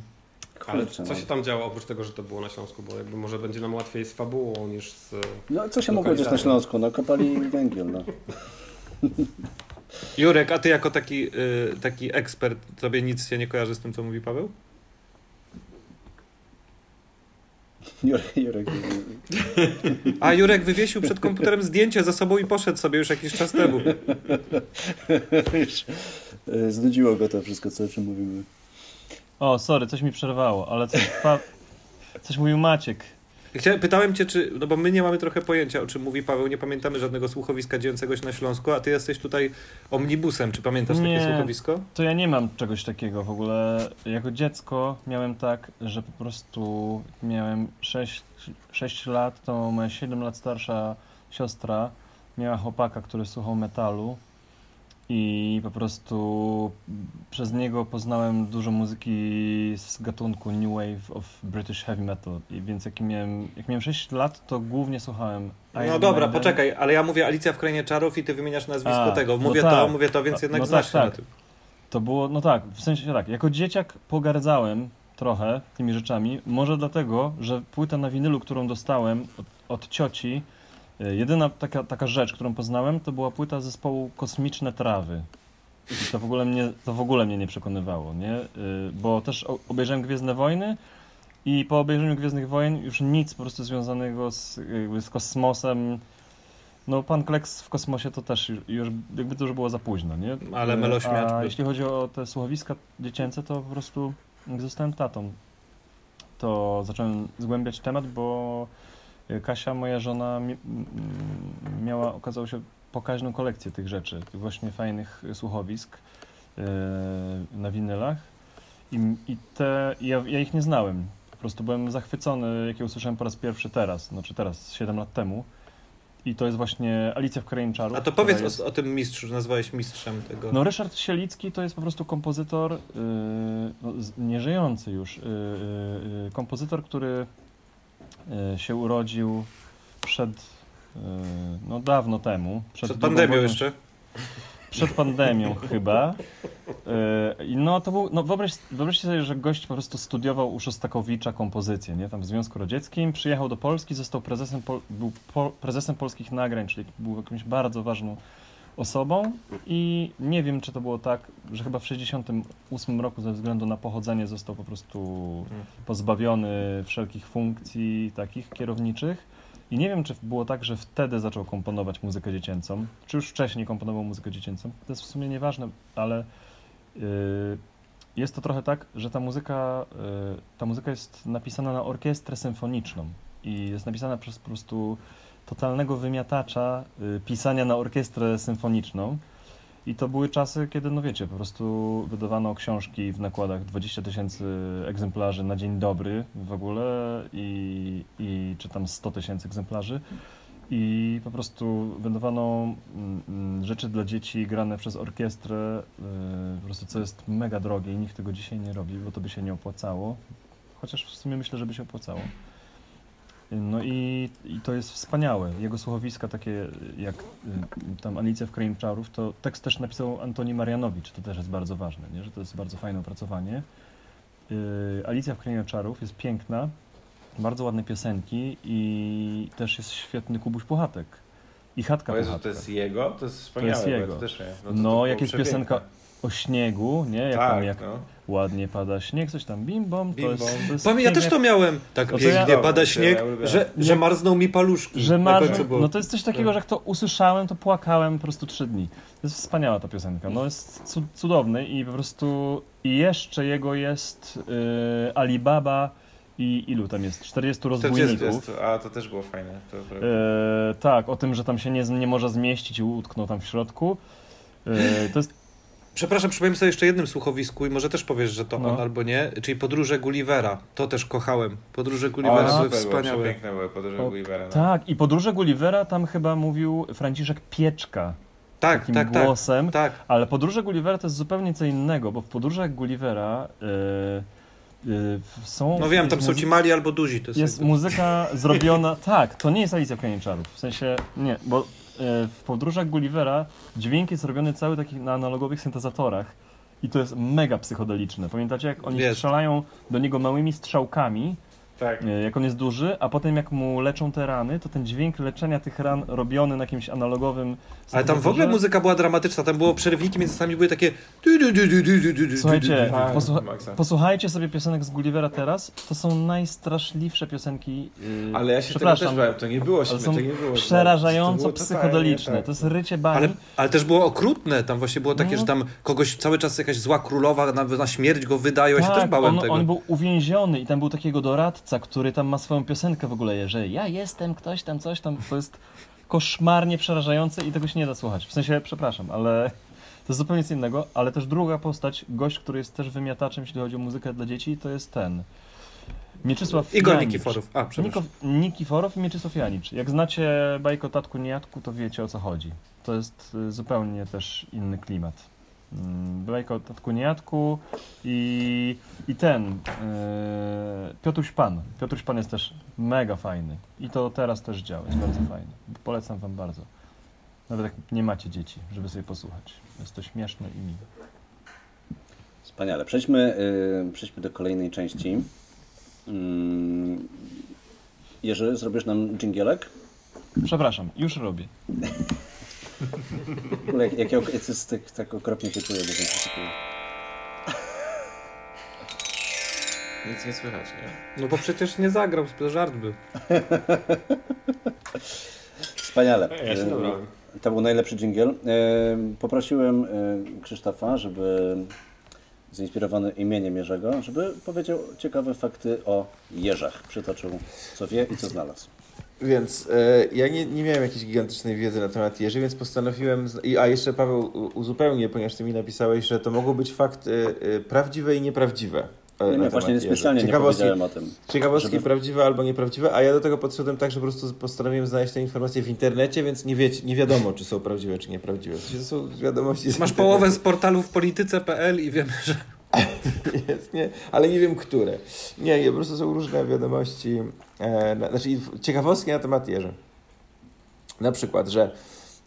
Ale co no. się tam działo oprócz tego, że to było na Śląsku? Bo jakby może będzie nam łatwiej z fabułą niż z... No co się mogło dziać na Śląsku? No kopali węgiel, no. Jurek, a ty jako taki, y, taki ekspert, tobie nic się nie kojarzy z tym, co mówi Paweł? Jurek, Jurek. A Jurek wywiesił przed komputerem zdjęcie za sobą i poszedł sobie już jakiś czas temu. E, Znudziło go to wszystko, co o czym mówimy. O, sorry, coś mi przerwało, ale coś, pa... coś mówił Maciek. Chciałem, pytałem cię, czy, no bo my nie mamy trochę pojęcia, o czym mówi Paweł, nie pamiętamy żadnego słuchowiska dziejącego się na Śląsku, a ty jesteś tutaj omnibusem. Czy pamiętasz takie Nie. słuchowisko? To ja nie mam czegoś takiego w ogóle. Jako dziecko miałem tak, że po prostu miałem 6, 6 lat, to moja 7 lat starsza siostra miała chłopaka, który słuchał metalu i po prostu przez niego poznałem dużo muzyki z gatunku New Wave of British Heavy Metal. I więc jak miałem, jak miałem 6 lat, to głównie słuchałem No Iron dobra, Maiden. poczekaj, ale ja mówię Alicja w Krainie Czarów i ty wymieniasz nazwisko A, tego. no Mówię to, tak. mówię to, więc jednak No znasz tak, tak. To było, no tak, w sensie tak, jako dzieciak pogardzałem trochę tymi rzeczami, może dlatego, że płyta na winylu, którą dostałem od, od cioci, jedyna taka, taka rzecz, którą poznałem, to była płyta zespołu Kosmiczne Trawy. I to w ogóle mnie, to w ogóle mnie nie przekonywało, nie? Y, Bo też obejrzałem Gwiezdne Wojny i po obejrzeniu Gwiezdnych Wojen już nic po prostu związanego z, z kosmosem no, pan Kleks w kosmosie to też już, jakby to już było za późno, nie? Ale E, melośmiacz A jeśli chodzi o te słuchowiska dziecięce, to po prostu jak zostałem tatą, to zacząłem zgłębiać temat, bo Kasia, moja żona, miała, okazało się, pokaźną kolekcję tych rzeczy, tych właśnie fajnych słuchowisk e, na winylach i, i te, ja, ja ich nie znałem. Po prostu byłem zachwycony, jak je usłyszałem po raz pierwszy teraz, znaczy teraz, 7 lat temu. I to jest właśnie Alicja w Krainie Czarów. A to powiedz jest... o, o tym mistrzu, nazwałeś mistrzem tego. No Ryszard Sielicki to jest po prostu kompozytor, yy, no, nieżyjący już, yy, yy, kompozytor, który się urodził przed, yy, no dawno temu. Przed drugą pandemią jeszcze. przed pandemią chyba. I no to był, no wyobraź, wyobraźcie sobie, że gość po prostu studiował u Szostakowicza kompozycję, nie? Tam w Związku Radzieckim, przyjechał do Polski, został prezesem, był prezesem polskich nagrań, czyli był jakąś bardzo ważną osobą i nie wiem, czy to było tak, że chyba w 68 roku ze względu na pochodzenie został po prostu pozbawiony wszelkich funkcji takich kierowniczych. I nie wiem, czy było tak, że wtedy zaczął komponować muzykę dziecięcą, czy już wcześniej komponował muzykę dziecięcą. To jest w sumie nieważne, ale yy, jest to trochę tak, że ta muzyka, yy, ta muzyka jest napisana na orkiestrę symfoniczną i jest napisana przez po prostu totalnego wymiatacza yy, pisania na orkiestrę symfoniczną. I to były czasy, kiedy, no wiecie, po prostu wydawano książki w nakładach 20 tysięcy egzemplarzy na dzień dobry w ogóle i, i czy tam 100 tysięcy egzemplarzy. I po prostu wydawano mm, mm, rzeczy dla dzieci grane przez orkiestrę, yy, po prostu co jest mega drogie i nikt tego dzisiaj nie robi, bo to by się nie opłacało. Chociaż w sumie myślę, że by się opłacało. No i, i to jest wspaniałe. Jego słuchowiska takie jak y, tam Alicja w Krainie Czarów, to tekst też napisał Antoni Marianowicz, to też jest bardzo ważne, nie? że to jest bardzo fajne opracowanie. Y, Alicja w Krainie Czarów jest piękna, bardzo ładne piosenki i też jest świetny Kubuś Puchatek. I Chatka Jezu, Puchatka. to jest jego? To jest wspaniałe. jest bo ja jego. To też. No, to, to było jak jest przepiękne. piosenka o śniegu, nie? Jak tam Tak, jak no. ładnie pada śnieg, coś tam bim bom, to Bim jest, to jest Pamię, ja też to miałem. Tak No to ja- pięknie pada Dobra, śnieg, ja że, że marzną mi paluszki. Że było. no to jest coś takiego, że jak to usłyszałem, to płakałem po prostu trzy dni. To jest wspaniała ta piosenka, no jest cu- cudowny i po prostu i jeszcze jego jest y, Alibaba i ilu tam jest? 40 40 rozbójników. jest, a to też było fajne. To. E, tak, o tym, że tam się nie, nie może zmieścić i utknął tam w środku. E, to jest Przepraszam, przypomnę sobie jeszcze jednym słuchowisku i może też powiesz, że to No. on albo nie, czyli Podróże Gullivera. To też kochałem. Podróże Gullivera były wspaniałe. Było, piękne były podróże O, Gullivera. No. Tak, i podróże Gullivera tam chyba mówił Franciszek Pieczka Tak, takim tak, tak. głosem. Tak. Ale podróże Gullivera to jest zupełnie co innego, bo w podróżach Gullivera yy, yy, są. No wiem, tam są ci mali albo duzi. To jest Jest muzyka zrobiona. Tak, to nie jest Alicja w Krainie Czarów. W sensie, nie, bo w podróżach Gullivera dźwięk jest robiony cały taki na analogowych syntezatorach. I to jest mega psychodeliczne. Pamiętacie, jak oni Jest. strzelają do niego małymi strzałkami, tak. E, jak on jest duży, a potem jak mu leczą te rany, to ten dźwięk leczenia tych ran robiony na jakimś analogowym. Ale tam w ogóle muzyka była dramatyczna, tam było przerwniki między sami były takie. Słuchajcie, posłucha posłuchajcie sobie piosenek z Gullivera teraz. To są najstraszliwsze piosenki. Yy, ale ja się przepraszam, też bałem, to nie było śmieszne, to nie było. Przerażająco to psychodeliczne. Tak. To jest rycie bani. Ale, ale, też było okrutne, tam właśnie było takie, no. że tam kogoś cały czas jakaś zła królowa na, na śmierć go wydaje, ja się też tak, bałem on, tego. On był uwięziony i tam był takiego doradca który tam ma swoją piosenkę w ogóle, że ja jestem ktoś tam, coś tam. To jest koszmarnie przerażające i tego się nie da słuchać. W sensie, przepraszam, ale to jest zupełnie co innego. Ale też druga postać, gość, który jest też wymiataczem, jeśli chodzi o muzykę dla dzieci, to jest ten. Mieczysław Igor Janicz. Nikiforów. A, przepraszam. Niko, Nikiforow i Mieczysław Janicz. Jak znacie bajkę o tatku niejadku, to wiecie o co chodzi. To jest y, zupełnie też inny klimat. Mm, Bajka o tatku niejadku i, i ten, yy, Piotruś Pan. Piotruś Pan jest też mega fajny. I to teraz też działa, jest bardzo fajny. Polecam wam bardzo. Nawet jak nie macie dzieci, żeby sobie posłuchać. Jest to śmieszne i miłe. Wspaniale. Przejdźmy, y, przejdźmy do kolejnej części. Mm, Jerzy, zrobisz nam dżingielek? Przepraszam, już robię. W ogóle jak, jak, ja- jak jest tak, tak okropnie się czuję, bo jest takie... Nic nie słychać, nie? No bo przecież nie zagrał, to żart był. Wspaniale. Ja się Y, dobrałem. To był najlepszy dżingiel. Y, Poprosiłem y, Krzysztofa, żeby zainspirowany imieniem Jerzego, żeby powiedział ciekawe fakty o jeżach. Przytoczył co wie i co znalazł. Więc e, ja nie, nie miałem jakiejś gigantycznej wiedzy na temat jeży, więc postanowiłem. I- A jeszcze Paweł uzupełnię, ponieważ ty mi napisałeś, że to mogą być fakty e, prawdziwe i nieprawdziwe. e, Nie, na nie, właśnie specjalnie nie Ciekawostki, powiedziałem o tym. ciekawostki żeby- prawdziwe albo nieprawdziwe, a ja do tego podszedłem tak, że po prostu postanowiłem znaleźć te informacje w internecie, więc nie, wiecie, nie wiadomo, czy są prawdziwe, czy nieprawdziwe. To są wiadomości. z Masz internetu. połowę z portalu w polityce.pl i wiemy, że... Jest, nie, ale nie wiem, które. Nie, nie, po prostu są różne wiadomości, e, na, znaczy ciekawostki na temat jeży. Na przykład, że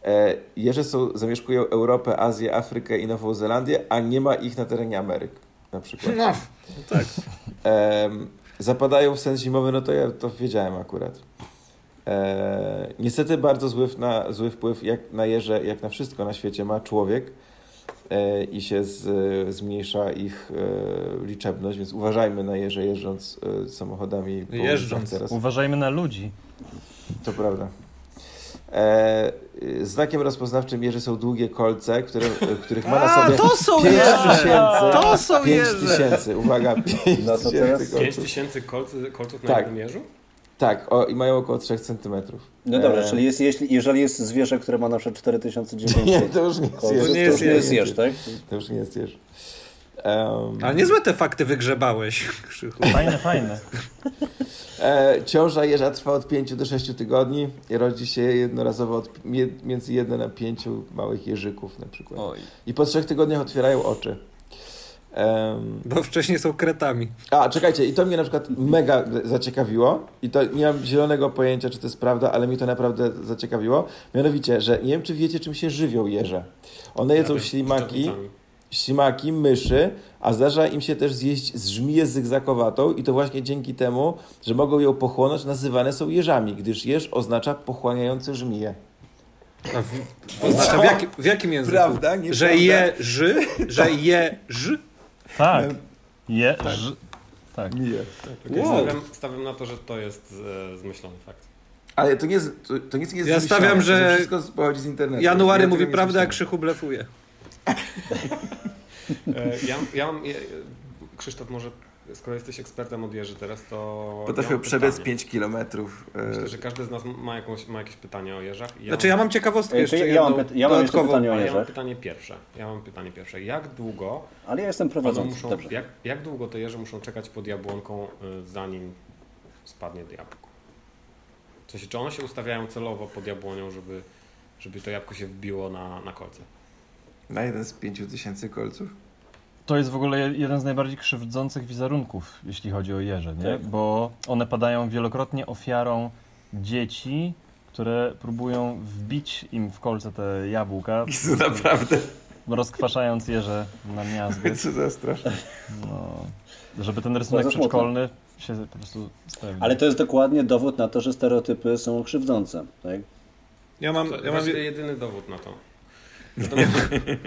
e, jeże są, zamieszkują Europę, Azję, Afrykę i Nową Zelandię, a nie ma ich na terenie Ameryk. Na przykład. No, tak. Em, zapadają w sens zimowy, no to ja to wiedziałem akurat. E, niestety bardzo zły, na, zły wpływ jak na jeże, jak na wszystko na świecie ma człowiek e, i się z, zmniejsza ich e, liczebność, więc uważajmy na jeże jeżdżąc e, samochodami. po Jeżdżąc. Teraz. Uważajmy na ludzi. To prawda. E, y, znakiem rozpoznawczym jeży są długie kolce, które, e, których ma na A, sobie to są 5 jeże! tysięcy. To są 5 jeże! tysięcy, uwaga, 5 No to tysięcy teraz- kolców. 5 tysięcy kolców, kolców na Tak. jednym jeżu? Tak, o, i mają około 3 centymetrów. No dobra, E, czyli jest, jeśli, jeżeli jest zwierzę, które ma na przykład 4900 Nie, to już nie jeż. to nie już jest nie jest jeż. jeż, tak? To już nie jest jeż. Um, Ale niezłe te fakty wygrzebałeś, Krzychu. Fajne, fajne. e, ciąża jeża trwa od 5 do 6 tygodni i rodzi się jednorazowo od między 1 a 5 małych jeżyków na przykład. Oj. I po 3 tygodniach otwierają oczy. Em, Bo wcześniej są kretami. A, czekajcie, i to mnie na przykład mega zaciekawiło i to nie mam zielonego pojęcia, czy to jest prawda, ale mnie to naprawdę zaciekawiło. Mianowicie, że nie wiem, czy wiecie, czym się żywią jeże. One jedzą Ja ślimaki, ślimaki, myszy, a zdarza im się też zjeść z żmiję zygzakowatą i to właśnie dzięki temu, że mogą ją pochłonąć, nazywane są jeżami, gdyż jeż oznacza pochłaniający żmiję. A w, oznacza w, jakim, w jakim języku? Prawda? Nie Że prawda? je ży? Że je ży? Tak. Je, ż, tak. Nie. Okej, Wow. stawiam, stawiam na to, że to jest e, zmyślony fakt. Ale to nie jest, to, to nic nie jest Ja stawiam, to że wszystko pochodzi z internetu. January Ja mówi prawdę, a. Krzychu blefuje. E, ja, ja mam... Ja, Krzysztof, może skoro jesteś ekspertem od jeży teraz, to... Potrafił mam przebiec pytanie. 5 kilometrów. e, Myślę, że każdy z nas ma, jakąś, ma jakieś pytanie o jeżach. I Znaczy ja mam ciekawostkę jeszcze ja mam jedną, ja mam jeszcze pytanie o A ja mam jeżach. pytanie pierwsze. Ja mam pytanie pierwsze. Jak długo, Ale ja jestem prowadzący. muszą, Dobrze. jak, jak długo te jeże muszą czekać pod jabłonką, y, zanim spadnie to jabłko? W sensie, czy one się ustawiają celowo pod jabłonią, żeby, żeby to jabłko się wbiło na, na kolce? Na jeden z 5 tysięcy kolców. To jest w ogóle je- jeden z najbardziej krzywdzących wizerunków, jeśli chodzi o jeże, nie? Tak. Bo one padają wielokrotnie ofiarą dzieci, które próbują wbić im w kolce te jabłka, Jezu, naprawdę. rozkwaszając jeże na miazgę. Co za straszne. No, żeby ten rysunek przedszkolny się po prostu spełnił. Ale to jest dokładnie dowód na to, że stereotypy są krzywdzące. Tak? Ja mam, To ja mam... jedyny dowód na to. Natomiast,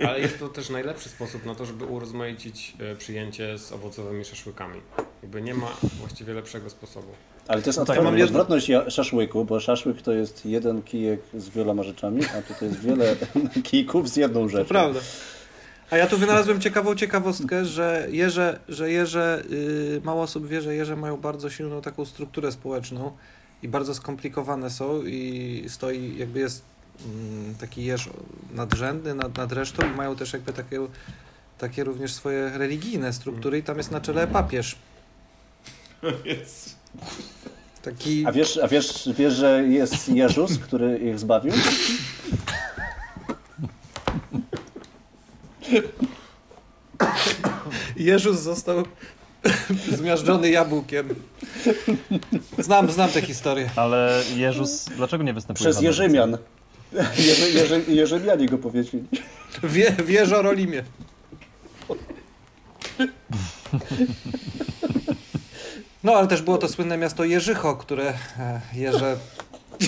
ale jest to też najlepszy sposób na to, żeby urozmaicić e, przyjęcie z owocowymi szaszłykami. Jakby nie ma właściwie lepszego sposobu. Ale to jest No tak, odwrotność, mam szaszłyku, bo szaszłyk to jest jeden kijek z wieloma rzeczami, a tutaj jest wiele kijków z jedną To rzeczą. prawda. A ja tu wynalazłem ciekawą ciekawostkę, że jeże, że jeże yy, mało osób wie, że jeże mają bardzo silną taką strukturę społeczną i bardzo skomplikowane są i stoi, jakby jest taki jeż nadrzędny nad, nad resztą i mają też jakby takie, takie również swoje religijne struktury i tam jest na czele papież. Taki... A wiesz, a wiesz, wiesz, że jest Jezus, który ich zbawił? Jezus został zmiażdżony jabłkiem. Znam, znam tę historię. Ale Jezus, dlaczego nie występuje Przez? Jerzymian. Jerzy, Jerzy, Jerzymianie go powiedzieli. Wie, Rolimie. No, ale też było to słynne miasto Jerzycho, które e, Jerze...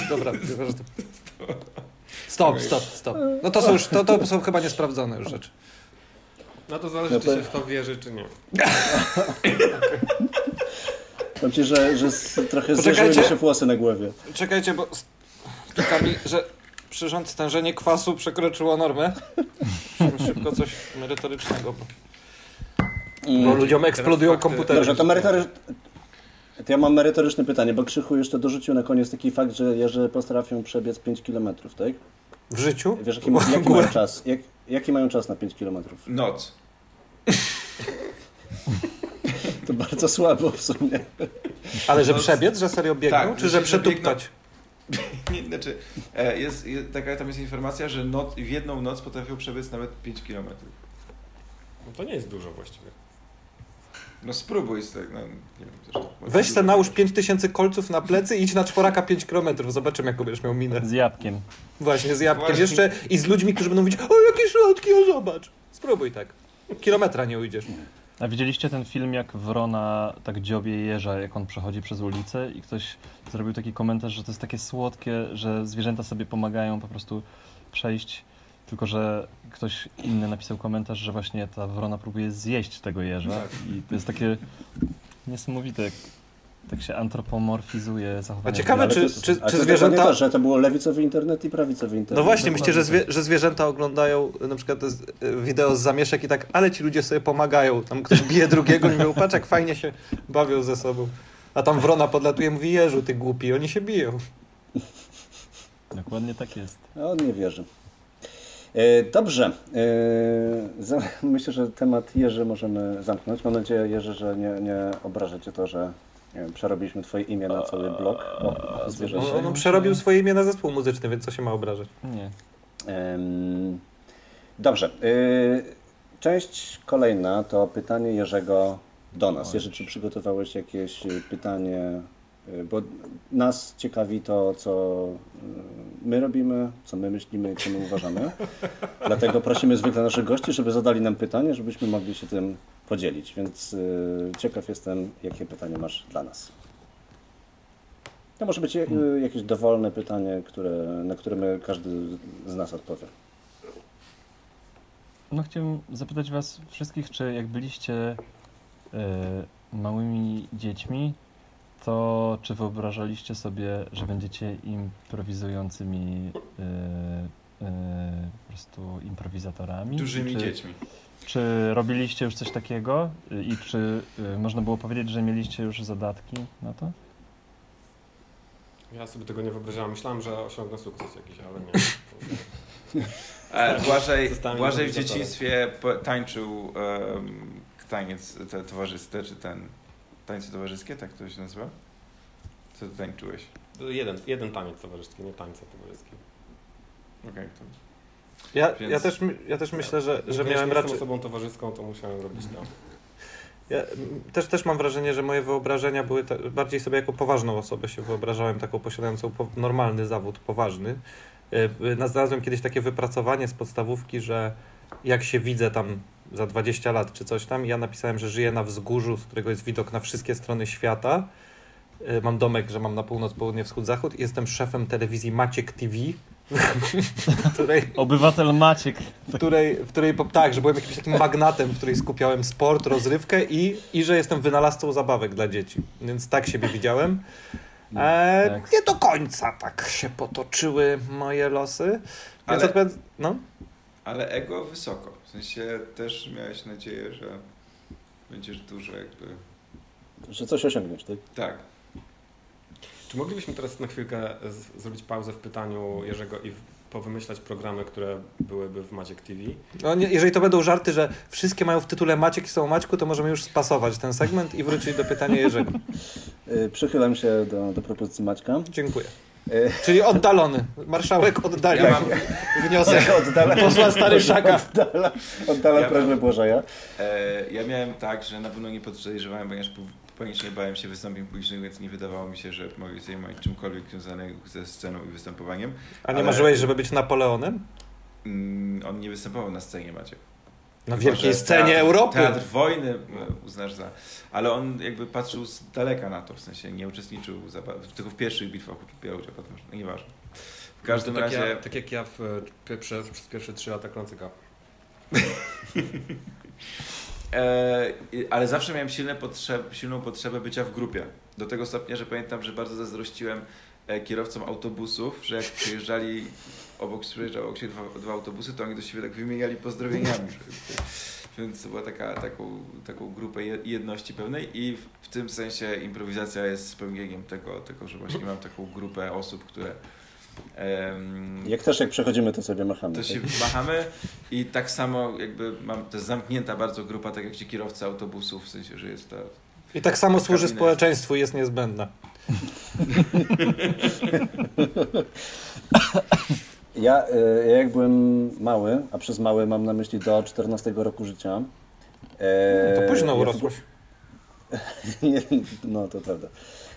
Dobra. Stop, stop, stop. No to są już, to, to są chyba niesprawdzone już rzeczy. No to zależy, No czy to- się w to wierzy, czy nie. Ci, że, że trochę zjeżyły mi się włosy na głowie. Czekajcie, bo czeka mi, że przyrząd stężenie kwasu przekroczyło normę. Szybko coś merytorycznego. Bo, bo ludziom eksplodują fakty- komputery. Dobrze, to merytoryczne... To ja mam merytoryczne pytanie, bo Krzychu jeszcze dorzucił na koniec taki fakt, że jeże potrafią przebiec 5 km, tak? W życiu? Wiesz, jaki, ma- jaki mają czas? Jak, jaki mają czas na 5 km? Noc. To bardzo słabo w sumie. Ale że przebiec, że serio biegną, tak, czy że że przetuptać? Nie, znaczy, e, jest, jest, taka tam jest informacja, że noc, w jedną noc potrafią przebiec nawet 5 km. No to nie jest dużo właściwie. No spróbuj z tego. No, nie wiem, też, Weź se nałóż 5000 kolców na plecy i idź na czworaka 5 km. Zobaczymy, jaką będziesz miał minę. Z jabłkiem. Właśnie, z jabłkiem. Właśnie. Jeszcze i z ludźmi, którzy będą mówić, o jakie słodkie, o zobacz. Spróbuj tak. Kilometra nie ujdziesz. A widzieliście ten film, jak wrona tak dziobie jeża, jak on przechodzi przez ulicę i ktoś zrobił taki komentarz, że to jest takie słodkie, że zwierzęta sobie pomagają po prostu przejść, tylko że ktoś inny napisał komentarz, że właśnie ta wrona próbuje zjeść tego jeża Tak. i to jest takie niesamowite, tak się antropomorfizuje zachowanie. A ciekawe, czy- czy- czy dokładnie zwierzęta- To, że to było lewicowy internet i prawicowy internet. No właśnie, myślicie, że, zwie, że zwierzęta oglądają na przykład te z- wideo z zamieszek i tak, ale ci ludzie sobie pomagają. Tam ktoś bije drugiego i mówią, patrz jak fajnie się bawią ze sobą. A tam wrona podlatuje i mówi, Jeżu, ty głupi, oni się biją. Dokładnie tak jest. No, On nie wierzy. E, Dobrze. E, Myślę, że temat Jerzy możemy zamknąć. Mam nadzieję, Jerzy, że nie, nie obrażacie to, że nie wiem, przerobiliśmy twoje imię na cały blok. O, zwierzę On, przerobił swoje imię na zespół muzyczny, więc co się ma obrażać? Nie. Dobrze. E, Część kolejna to pytanie Jerzego do nas. Jerzy, czy przygotowałeś jakieś e, pytanie? E, Bo nas ciekawi to, co my robimy, co my myślimy i co my uważamy. Dlatego prosimy zwykle naszych gości, żeby zadali nam pytanie, żebyśmy mogli się tym podzielić. Więc e, ciekaw jestem, jakie pytanie masz dla nas. To może być e, jakieś dowolne pytanie, które, na które my, każdy z nas odpowie. No chciałem zapytać was wszystkich, czy jak byliście e, małymi dziećmi, to czy wyobrażaliście sobie, że będziecie improwizującymi e, e, po prostu improwizatorami? Dużymi czy, dziećmi. Czy robiliście już coś takiego i czy y, można było powiedzieć, że mieliście już zadatki na to? Ja sobie tego nie wyobrażałem. Myślałem, że osiągnę sukces jakiś, ale nie. E, Błażej, Błażej w dzieciństwie tańczył em, taniec te, towarzysty, czy ten tańce towarzyskie, tak to się nazywa? Co ty tańczyłeś? Jeden, jeden taniec towarzyski, nie tańce towarzyskie. Okej, to Ja, Więc- ja, też, ja też myślę, że, że miałem raczej... Jestem osobą towarzyską, to musiałem robić to. Ja też, też mam wrażenie, że moje wyobrażenia były te, bardziej sobie jako poważną osobę się wyobrażałem, taką posiadającą po, normalny zawód, poważny. Yy, na- Znalazłem kiedyś takie wypracowanie z podstawówki, że jak się widzę tam za 20 lat czy coś tam, ja napisałem, że żyję na wzgórzu, z którego jest widok na wszystkie strony świata. Yy, Mam domek, że mam na północ, południe, wschód, zachód i jestem szefem telewizji Maciek TV, której Obywatel Maciek. w której, w której tak, że byłem jakimś takim magnatem, w której skupiałem sport, rozrywkę i, i że jestem wynalazcą zabawek dla dzieci. Więc tak siebie widziałem. E, Tak. nie do końca tak się potoczyły moje losy. Więc Ale- odpowiad- no. Ale ego wysoko. W sensie też miałeś nadzieję, że będziesz dużo jakby... Że coś osiągniesz, tak? Tak. Czy moglibyśmy teraz na chwilkę z, zrobić pauzę w pytaniu Jerzego i w, powymyślać programy, które byłyby w Maciek TV? No, nie, jeżeli to będą żarty, że wszystkie mają w tytule Maciek i są o Maćku, to możemy już spasować ten segment i wrócić do pytania Jerzego. Y, Przychylam się do, do propozycji Maćka. Dziękuję. Y, Czyli oddalony. Marszałek oddalił Ja mam, wniosek Oddala, posła Stary Szaka. oddala, oddala Ja prośbę e, ja miałem tak, że na pewno nie podejrzewałem, ponieważ panicznie bałem się wystąpień publicznych, więc nie wydawało mi się, że mogę się zajmować czymkolwiek związanym ze sceną i występowaniem. A nie Ale- marzyłeś, żeby być Napoleonem? Mm, on nie występował na scenie, Macie. Na Chyba, wielkiej scenie teatr, Europy. Teatr wojny e, uznasz za. Ale on jakby patrzył z daleka na to, w sensie nie uczestniczył za, tylko w pierwszych bitwach brał udział, potem no nieważne. W każdym to tak, razie. ja, tak jak ja w, przez, przez pierwsze trzy lata klącyka. E, ale zawsze miałem silne potrzeb, silną potrzebę bycia w grupie. Do tego stopnia, że pamiętam, że bardzo zazdrościłem e, kierowcom autobusów, że jak przyjeżdżali obok, przyjeżdżały obok siebie dwa, dwa autobusy, to oni do siebie tak wymieniali pozdrowieniami. Więc była taka, taką, taką grupę je- jedności pełnej i w, w tym sensie improwizacja jest spełnieniem tego, tego, że właśnie mam taką grupę osób, które Jak też jak przechodzimy, to sobie machamy. to się tak? machamy i tak samo jakby mam, to jest zamknięta bardzo grupa, tak jak ci kierowcy autobusów, w sensie, że jest ta... I tak samo służy społeczeństwu i jest niezbędna. Ja, y, ja jak byłem mały, a przez mały mam na myśli do 14 roku życia. e, To późno w urosłeś. No to prawda.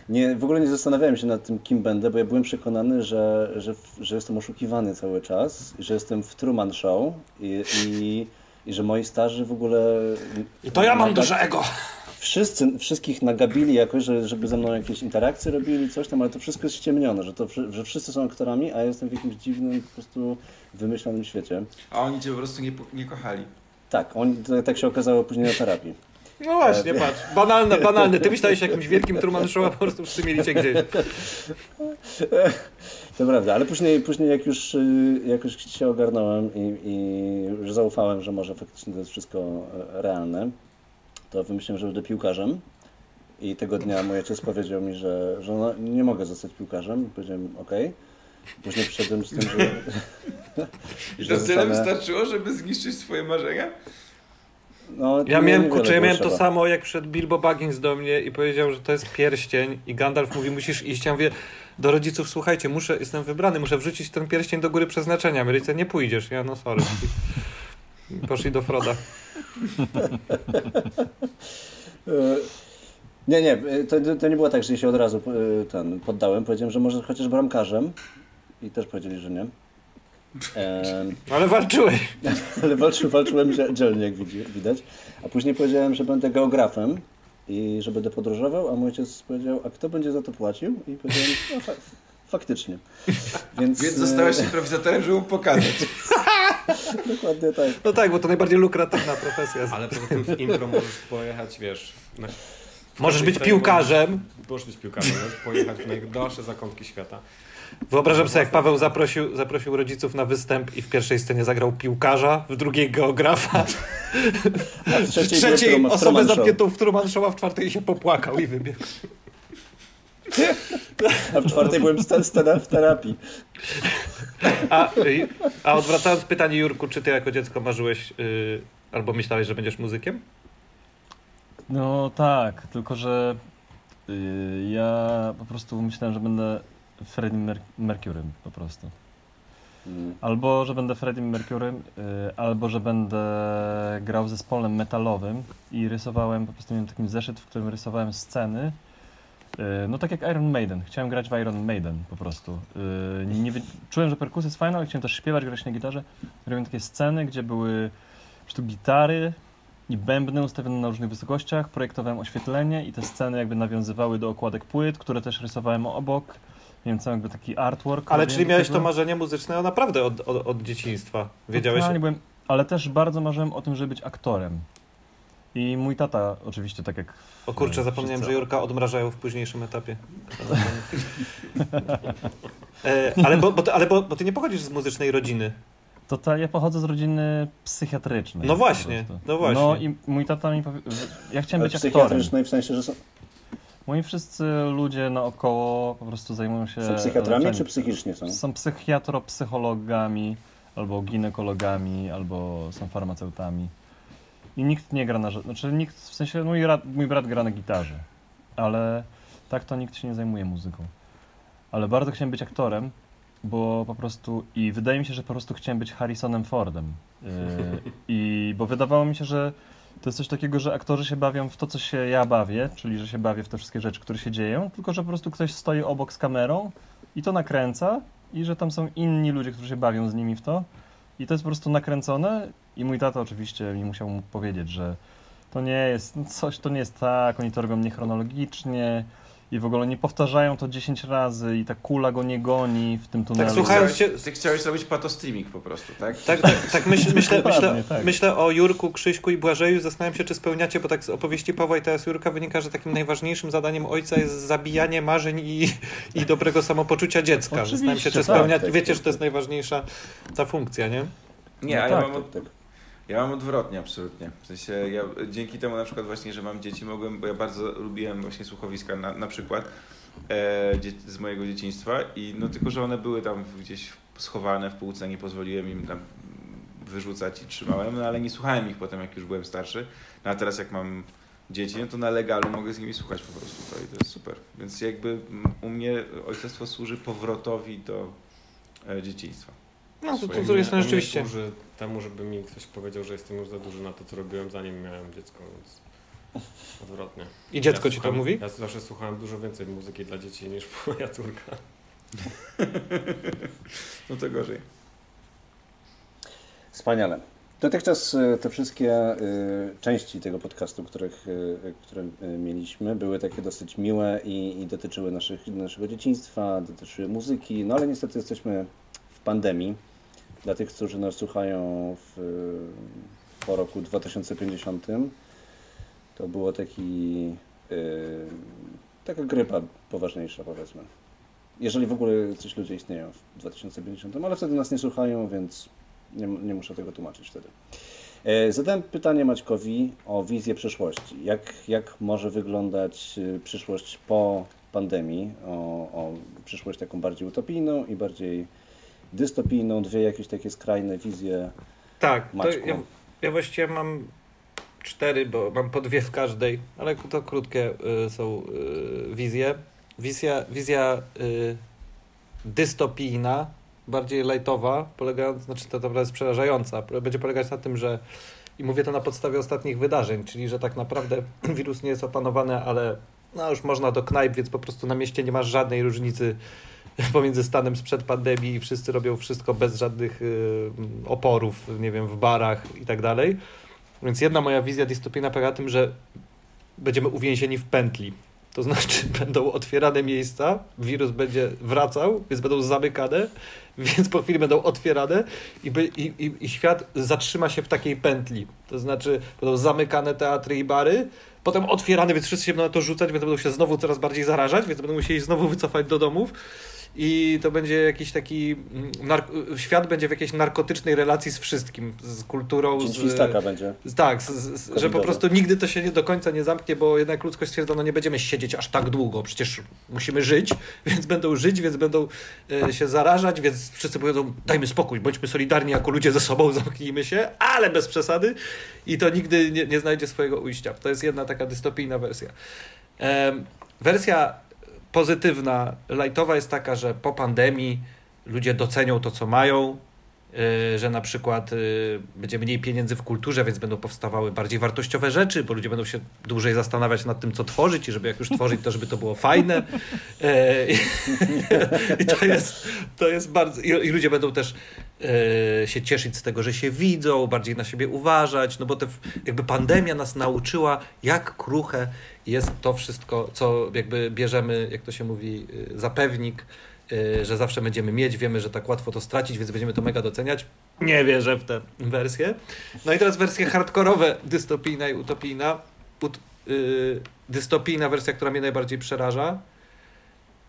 Nie, w ogóle nie zastanawiałem się nad tym, kim będę, bo ja byłem przekonany, że, że, że jestem oszukiwany cały czas, że jestem w Truman Show i, i, i że moi starzy w ogóle... I to ja mam naga- duże ego. Wszyscy, wszystkich nagabili jakoś, że, żeby ze mną jakieś interakcje robili, coś tam, ale to wszystko jest ściemnione, że, to, że wszyscy są aktorami, a ja jestem w jakimś dziwnym, po prostu wymyślonym świecie. A oni cię po prostu nie, nie kochali. Tak, on, to, tak się okazało później na terapii. No właśnie, patrz. Banalne, banalne. Ty myślałeś o jakimś wielkim Truman Show, a po prostu wszyscy mieli cię gdzieś. To prawda, ale później, później jak już y, jakoś się ogarnąłem i, i już zaufałem, że może faktycznie to jest wszystko e, realne, to wymyśliłem, że będę piłkarzem. I tego dnia mój ojciec powiedział mi, że, że no, nie mogę zostać piłkarzem. Powiedziałem, okej. Później przyszedłem z tym, że, I to tyle zostanę- wystarczyło, żeby zniszczyć swoje marzenia? No, Ja miałem, kurczę, ja miałem to trzeba. samo, jak przed Bilbo Baggins do mnie i powiedział, że to jest pierścień i Gandalf mówi, musisz iść. Ja mówię do rodziców, słuchajcie, muszę, jestem wybrany, muszę wrzucić ten pierścień do góry przeznaczenia. My rodzice, nie pójdziesz. Ja, no sorry. I Poszli do Froda. Nie, nie, to, to nie było tak, że się od razu e, ten, poddałem. Powiedziałem, że może chociaż bramkarzem. I też powiedzieli, że nie. Ale walczyłeś. ale walczy, walczyłem dzie- dzielnie, jak widać. A później powiedziałem, że będę geografem i że będę podróżował, a mój ojciec powiedział, a kto będzie za to płacił? I powiedziałem, no fa faktycznie. Więc, Więc e, zostałeś improwizatorem, żeby mu pokazać. Dokładnie tak. No tak, bo to najbardziej lukratywna profesja. Ale poza tym w impro możesz pojechać, wiesz... Na, Możesz być piłkarzem. Możesz, możesz być piłkarzem, możesz pojechać w najdalsze zakątki świata. Wyobrażam sobie, jak Paweł zaprosił, zaprosił rodziców na występ i w pierwszej scenie zagrał piłkarza, w drugiej geografa. A w W trzeciej, trzeciej w osobę Truman Show. zamkniętą w Truman Show, a w czwartej się popłakał i wybiegł. A w czwartej byłem w terapii. A, y, a odwracając pytanie, Jurku, czy ty jako dziecko marzyłeś y, albo myślałeś, że będziesz muzykiem? No tak, tylko że y, ja po prostu myślałem, że będę Freddie Mer- Mercurym po prostu. Mm. Albo, że będę Freddie Mercurym, y, albo, że będę grał zespołem metalowym i rysowałem, po prostu miałem taki zeszyt, w którym rysowałem sceny. y, No tak jak Iron Maiden. Chciałem grać w Iron Maiden po prostu. Y, Nie, wie- czułem, że perkusja jest fajna, ale chciałem też śpiewać, grać na gitarze. Robiłem takie sceny, gdzie były prostu gitary i bębny ustawione na różnych wysokościach. Projektowałem oświetlenie i te sceny jakby nawiązywały do okładek płyt, które też rysowałem obok. Miałem cały jakby taki artwork. Ale czyli miałeś tego. to marzenie muzyczne naprawdę od, od, od dzieciństwa. Wiedziałeś? Totalnie byłem, ale też bardzo marzyłem o tym, żeby być aktorem. I mój tata oczywiście, tak jak... O kurczę, zapomniałem, wszyscy- że Jurka odmrażają w późniejszym etapie. e, ale bo, bo, ty- ale bo, bo ty nie pochodzisz z muzycznej rodziny. To ta, ja pochodzę z rodziny psychiatrycznej. No właśnie, no właśnie. No i mój tata mi powie... Ja chciałem Ale być aktorem. psychiatrycznej w sensie, że są, Moi wszyscy ludzie naokoło po prostu zajmują się... są psychiatrami leczeniem. czy psychicznie są? Są psychiatro-psychologami, albo ginekologami, albo są farmaceutami. I nikt nie gra na Znaczy nikt, w sensie mój, ra- mój brat gra na gitarze, ale tak to nikt się nie zajmuje muzyką. Ale bardzo chciałem być aktorem, bo po prostu... I wydaje mi się, że po prostu chciałem być Harrisonem Fordem. Yy, I bo wydawało mi się, że to jest coś takiego, że aktorzy się bawią w to, co się ja bawię, czyli że się bawię w te wszystkie rzeczy, które się dzieją, tylko że po prostu ktoś stoi obok z kamerą i to nakręca i że tam są inni ludzie, którzy się bawią z nimi w to. I to jest po prostu nakręcone i mój tata oczywiście mi musiał mu powiedzieć, że to nie jest coś, to nie jest tak, oni to robią niechronologicznie i w ogóle nie powtarzają to 10 razy i ta kula go nie goni w tym tunelu. słuchając Chciałeś- się- Ty chciałeś zrobić patostreaming po prostu, tak? Tak, tak, tak myśl, myślę, myślę, Dokładnie, tak. myślę o Jurku, Krzyśku i Błażeju. Zastanawiam się, czy spełniacie, bo tak z opowieści Pawła i teraz Jurka wynika, że takim najważniejszym zadaniem ojca jest zabijanie marzeń i, i dobrego samopoczucia dziecka. Oczywiście, Zastanawiam się, czy tak, spełnia, tak, wiecie, tak, że to jest najważniejsza ta funkcja, nie? Nie, No a tak, ja mam od, Tak. Ja mam odwrotnie absolutnie. W sensie ja dzięki temu na przykład właśnie, że mam dzieci, mogłem, bo ja bardzo lubiłem właśnie słuchowiska na, na przykład e, z mojego dzieciństwa i no tylko, że one były tam gdzieś schowane w półce, nie pozwoliłem im tam wyrzucać i trzymałem, no ale nie słuchałem ich potem, jak już byłem starszy. No a teraz jak mam dzieci, no to na legalu mogę z nimi słuchać po prostu to i to jest super. Więc jakby u mnie ojcostwo służy powrotowi do e, dzieciństwa. No, to, to, to jest u mnie rzeczywiście. służy temu, żeby mi ktoś powiedział, że jestem już za duży na to, co robiłem zanim miałem dziecko, więc odwrotnie. I dziecko ja ci to słucham- mówi? Ja zawsze słuchałem dużo więcej muzyki dla dzieci niż moja córka. No to gorzej. Wspaniale. Dotychczas y, te wszystkie y, części tego podcastu, których, y, które mieliśmy, były takie dosyć miłe i, i dotyczyły naszych, naszego dzieciństwa, dotyczyły muzyki, no ale niestety jesteśmy pandemii. Dla tych, którzy nas słuchają w, po roku 2050, to było taki, y, taka grypa poważniejsza, powiedzmy. Jeżeli w ogóle coś ludzie istnieją w 2050, ale wtedy nas nie słuchają, więc nie, nie muszę tego tłumaczyć wtedy. E, Zadałem pytanie Maćkowi o wizję przyszłości. Jak, jak może wyglądać y, przyszłość po pandemii? O, o przyszłość taką bardziej utopijną i bardziej dystopijną. Dwie jakieś takie skrajne wizje. Tak, ja, ja właściwie mam cztery, bo mam po dwie w każdej, ale to krótkie y, są y, wizje. Wizja, wizja y, dystopijna, bardziej lightowa, polegając, znaczy to naprawdę jest przerażająca, będzie polegać na tym, że i mówię to na podstawie ostatnich wydarzeń, czyli że tak naprawdę wirus nie jest opanowany, ale no już można do knajp, więc po prostu na mieście nie masz żadnej różnicy pomiędzy stanem sprzed pandemii i wszyscy robią wszystko bez żadnych y, oporów, nie wiem, w barach i tak dalej. Więc jedna moja wizja dystopijna polega na tym, że będziemy uwięzieni w pętli. To znaczy będą otwierane miejsca, wirus będzie wracał, więc będą zamykane, więc po chwili będą otwierane i, by, i, i, i świat zatrzyma się w takiej pętli. To znaczy będą zamykane teatry i bary, potem otwierane, więc wszyscy się będą na to rzucać, więc będą się znowu coraz bardziej zarażać, więc będą musieli znowu wycofać do domów i to będzie jakiś taki mm, świat będzie w jakiejś narkotycznej relacji z wszystkim, z kulturą, Dzień z, będzie. tak, z, z, że po prostu nigdy to się nie do końca nie zamknie, bo jednak ludzkość stwierdza, no nie będziemy siedzieć aż tak długo, przecież musimy żyć, więc będą żyć, więc będą e, się zarażać, więc wszyscy powiedzą, dajmy spokój, bądźmy solidarni jako ludzie ze sobą, zamknijmy się, ale bez przesady i to nigdy nie, nie znajdzie swojego ujścia. To jest jedna taka dystopijna wersja. Wersja pozytywna, lightowa jest taka, że po pandemii ludzie docenią to, co mają, y, że na przykład y, będzie mniej pieniędzy w kulturze, więc będą powstawały bardziej wartościowe rzeczy, bo ludzie będą się dłużej zastanawiać nad tym, co tworzyć i żeby jak już tworzyć, to żeby to było fajne. E, I, to, jest, to jest bardzo... I, ludzie będą też się cieszyć z tego, że się widzą, bardziej na siebie uważać, no bo te, jakby pandemia nas nauczyła, jak kruche jest to wszystko, co jakby bierzemy, jak to się mówi, y, za pewnik, y, że zawsze będziemy mieć, wiemy, że tak łatwo to stracić, więc będziemy to mega doceniać. Nie wierzę w tę wersję. No i teraz wersje hardkorowe, dystopijna i utopijna. Ut, y, dystopijna wersja, która mnie najbardziej przeraża,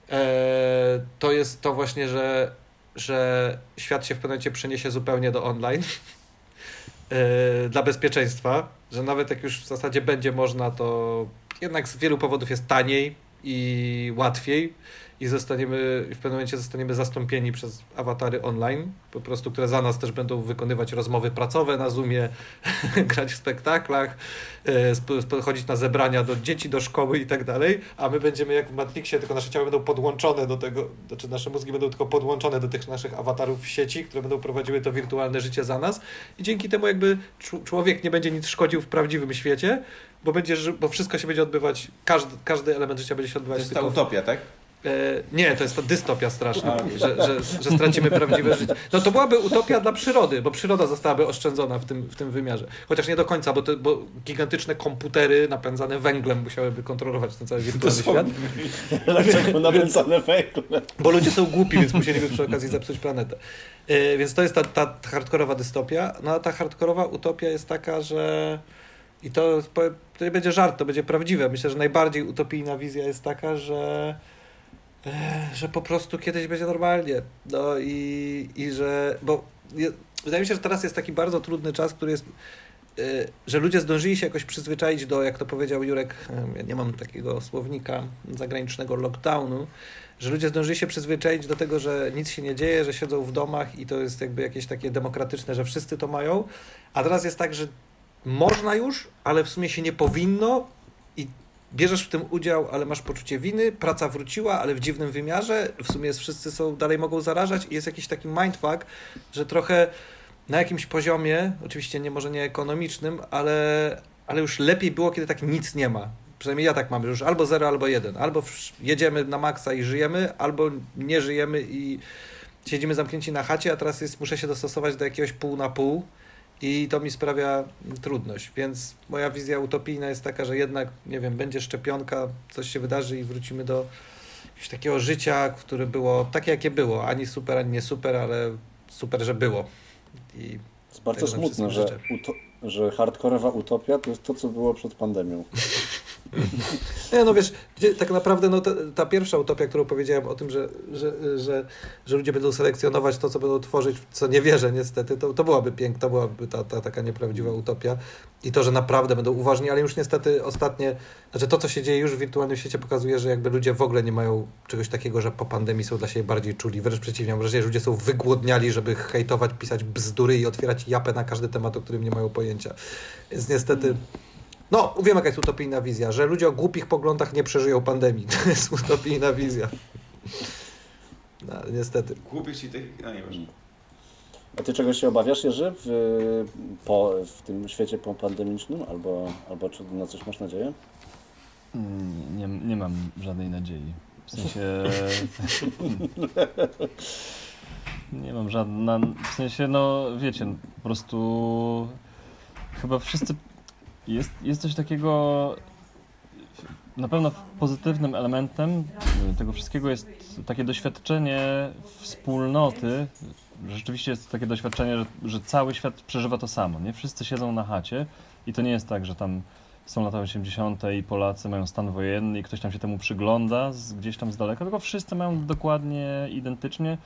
e, to jest to właśnie, że, że świat się w pewnym momencie przeniesie zupełnie do online e, dla bezpieczeństwa, że nawet jak już w zasadzie będzie można, to jednak z wielu powodów jest taniej i łatwiej i zostaniemy, w pewnym momencie zostaniemy zastąpieni przez awatary online, po prostu, które za nas też będą wykonywać rozmowy pracowe na Zoomie, grać w spektaklach, e, chodzić na zebrania do dzieci, do szkoły i tak dalej, a my będziemy jak w Matrixie, tylko nasze ciała będą podłączone do tego, znaczy nasze mózgi będą tylko podłączone do tych naszych awatarów w sieci, które będą prowadziły to wirtualne życie za nas i dzięki temu jakby człowiek nie będzie nic szkodził w prawdziwym świecie, bo, będzie, bo wszystko się będzie odbywać, każdy, każdy element życia będzie się To odbywać jest ta utopia, tak? E, nie, to jest to dystopia straszna, że, że, że stracimy prawdziwe życie. No to byłaby utopia dla przyrody, bo przyroda zostałaby oszczędzona w tym, w tym wymiarze. Chociaż nie do końca, bo, to, bo gigantyczne komputery napędzane węglem musiałyby kontrolować ten cały wirtualny świat. Dlaczego napędzane węgle? Bo ludzie są głupi, więc musieliby przy okazji zepsuć planetę. E, więc to jest ta, ta hardkorowa dystopia. No a ta hardkorowa utopia jest taka, że i to, to nie będzie żart, to będzie prawdziwe. Myślę, że najbardziej utopijna wizja jest taka, że że po prostu kiedyś będzie normalnie. No i, i że, bo je, wydaje mi się, że teraz jest taki bardzo trudny czas, który jest e, że ludzie zdążyli się jakoś przyzwyczaić do, jak to powiedział Jurek, ja nie mam takiego słownika zagranicznego lockdownu, że ludzie zdążyli się przyzwyczaić do tego, że nic się nie dzieje, że siedzą w domach i to jest jakby jakieś takie demokratyczne, że wszyscy to mają, a teraz jest tak, że można już, ale w sumie się nie powinno bierzesz w tym udział, ale masz poczucie winy, praca wróciła, ale w dziwnym wymiarze, w sumie jest, wszyscy są, dalej mogą zarażać i jest jakiś taki mindfuck, że trochę na jakimś poziomie, oczywiście nie może nie ekonomicznym, ale, ale już lepiej było, kiedy tak nic nie ma. Przynajmniej ja tak mam, już albo zero, albo jeden. Albo jedziemy na maksa i żyjemy, albo nie żyjemy i siedzimy zamknięci na chacie, a teraz jest, muszę się dostosować do jakiegoś pół na pół i to mi sprawia trudność. Więc moja wizja utopijna jest taka, że jednak, nie wiem, będzie szczepionka, coś się wydarzy i wrócimy do jakiegoś takiego życia, które było takie, jakie było. Ani super, ani nie super, ale super, że było. I Jest bardzo smutne, że, uto, że hardkorowa utopia to jest to, co było przed pandemią. Nie, no wiesz, gdzie, tak naprawdę no, ta, ta pierwsza utopia, którą powiedziałem o tym, że, że, że, że ludzie będą selekcjonować to, co będą tworzyć, co nie wierzę niestety, to, to byłaby piękna, byłaby ta, ta taka nieprawdziwa utopia i to, że naprawdę będą uważni, ale już niestety ostatnie, znaczy to, co się dzieje już w wirtualnym świecie pokazuje, że jakby ludzie w ogóle nie mają czegoś takiego, że po pandemii są dla siebie bardziej czuli, wręcz przeciwnie, mam wrażenie, że ludzie są wygłodniali, żeby hejtować, pisać bzdury i otwierać japę na każdy temat, o którym nie mają pojęcia. Więc niestety no, wiem jaka jest utopijna wizja, że ludzie o głupich poglądach nie przeżyją pandemii. To jest utopijna wizja. No, ale niestety. Głupi ci tych... No nie wiem. A ty czegoś się obawiasz, Jerzy, w, po, w tym świecie popandemicznym? Albo, albo czy na coś masz nadzieję? Mm, Nie, nie mam żadnej nadziei. W sensie. nie mam żadna. W sensie, no wiecie, no, po prostu. Chyba wszyscy. Jest, jest coś takiego. Na pewno pozytywnym elementem tego wszystkiego jest takie doświadczenie wspólnoty. Rzeczywiście jest takie doświadczenie, że, że cały świat przeżywa to samo. Nie wszyscy siedzą na chacie i to nie jest tak, że tam są lata 80. i Polacy mają stan wojenny i ktoś tam się temu przygląda z, gdzieś tam z daleka, tylko wszyscy mają dokładnie identycznie.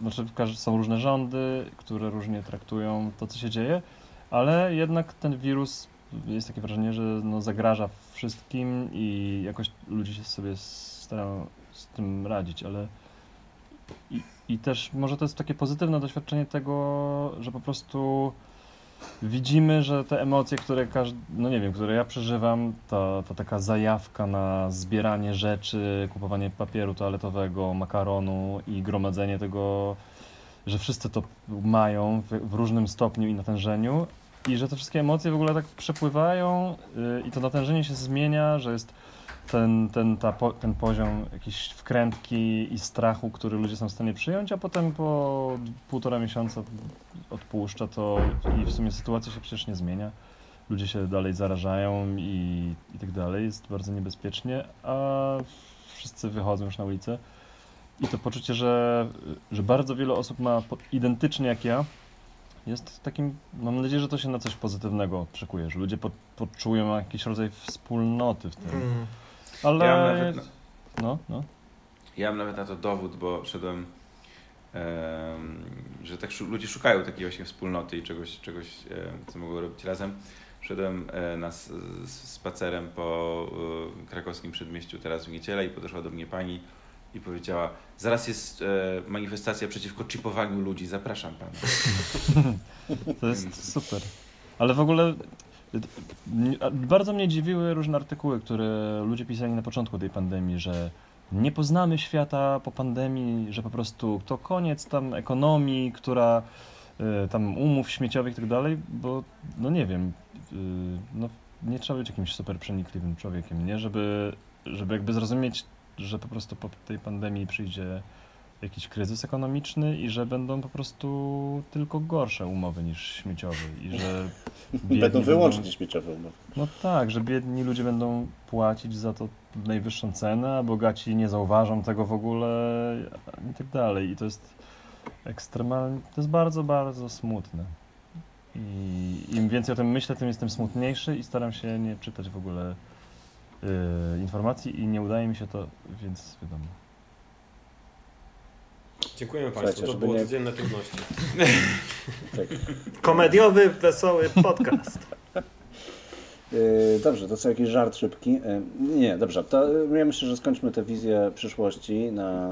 Znaczy, są różne rządy, które różnie traktują to, co się dzieje, ale jednak ten wirus jest takie wrażenie, że no, zagraża wszystkim i jakoś ludzie się sobie starają z tym radzić, ale i, i też może to jest takie pozytywne doświadczenie tego, że po prostu widzimy, że te emocje, które każdy, no nie wiem, które ja przeżywam, ta, ta taka zajawka na zbieranie rzeczy, kupowanie papieru toaletowego, makaronu i gromadzenie tego, że wszyscy to mają w, w różnym stopniu i natężeniu i że te wszystkie emocje w ogóle tak przepływają yy, i to natężenie się zmienia, że jest ten, ten, ta, po, ten poziom jakiejś wkrętki i strachu, który ludzie są w stanie przyjąć, a potem po półtora miesiąca odpuszcza to i w sumie sytuacja się przecież nie zmienia. Ludzie się dalej zarażają i, i tak dalej. Jest bardzo niebezpiecznie, a wszyscy wychodzą już na ulicę. I to poczucie, że, że bardzo wiele osób ma identycznie jak ja, jest takim, mam nadzieję, że to się na coś pozytywnego przekuje, że ludzie po, poczują jakiś rodzaj wspólnoty w tym. Mm. Ale. Ja mam nawet na- No, no. Ja mam nawet na to dowód, bo szedłem, em, że tak ludzie szukają takiej właśnie wspólnoty i czegoś, czegoś co mogą robić razem. Szedłem e, na spacerem po e, krakowskim przedmieściu teraz w niedzielę i podeszła do mnie pani i powiedziała, zaraz jest e, manifestacja przeciwko chipowaniu ludzi, zapraszam pana. To jest super. Ale w ogóle a bardzo mnie dziwiły różne artykuły, które ludzie pisali na początku tej pandemii, że nie poznamy świata po pandemii, że po prostu to koniec tam ekonomii, która y, tam umów śmieciowych i tak dalej, bo no nie wiem, y, no nie trzeba być jakimś super przenikliwym człowiekiem, nie? Żeby, żeby jakby zrozumieć, że po prostu po tej pandemii przyjdzie jakiś kryzys ekonomiczny i że będą po prostu tylko gorsze umowy niż śmieciowe i że Będą wyłącznie śmieciowe umowy. No tak, że biedni ludzie będą płacić za to najwyższą cenę, a bogaci nie zauważą tego w ogóle i tak dalej. I to jest ekstremalnie, to jest bardzo, bardzo smutne. I im więcej o tym myślę, tym jestem smutniejszy i staram się nie czytać w ogóle y, informacji i nie udaje mi się to, więc wiadomo. Dziękujemy Słuchajcie, Państwu, to było nie- codzienne trudności. Tak. Komediowy, wesoły podcast. Yy, Dobrze, to co jakiś żart szybki. Yy, Nie, dobrze, to ja myślę, że skończmy tę wizję przyszłości na...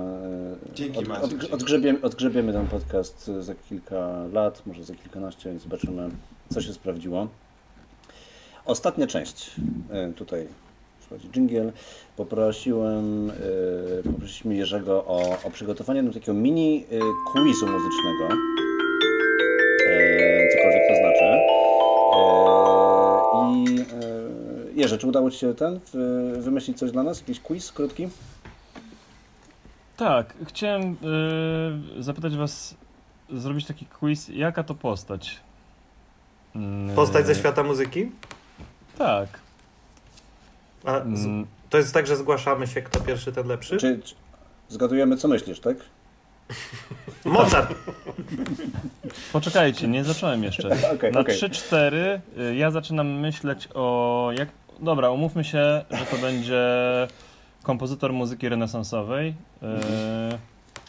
yy, Dzięki, od, Maciek, od, odgrzebiemy, odgrzebiemy ten podcast za kilka lat, może za kilkanaście, więc zobaczymy, co się sprawdziło. Ostatnia część. Tutaj przychodzi dżingiel. Poprosiłem, yy, poprosiliśmy Jerzego o, o przygotowanie nam takiego mini yy, quizu muzycznego. Yy, Cokolwiek to znaczy. Eee, I eee, Jerzy, czy udało Ci się ten wy- wymyślić coś dla nas? Jakiś quiz krótki? Tak, chciałem y, zapytać Was, zrobić taki quiz, jaka to postać? Mm, Postać ze świata muzyki? Tak. A z, Mm, to jest tak, że zgłaszamy się, kto pierwszy, ten lepszy? Czy, czy zgadujemy, co myślisz, tak? Mozart! Poczekajcie, nie zacząłem jeszcze. Okej, Na okej. 3-4 y, ja zaczynam myśleć o jak. Dobra, umówmy się, że to będzie kompozytor muzyki renesansowej. y,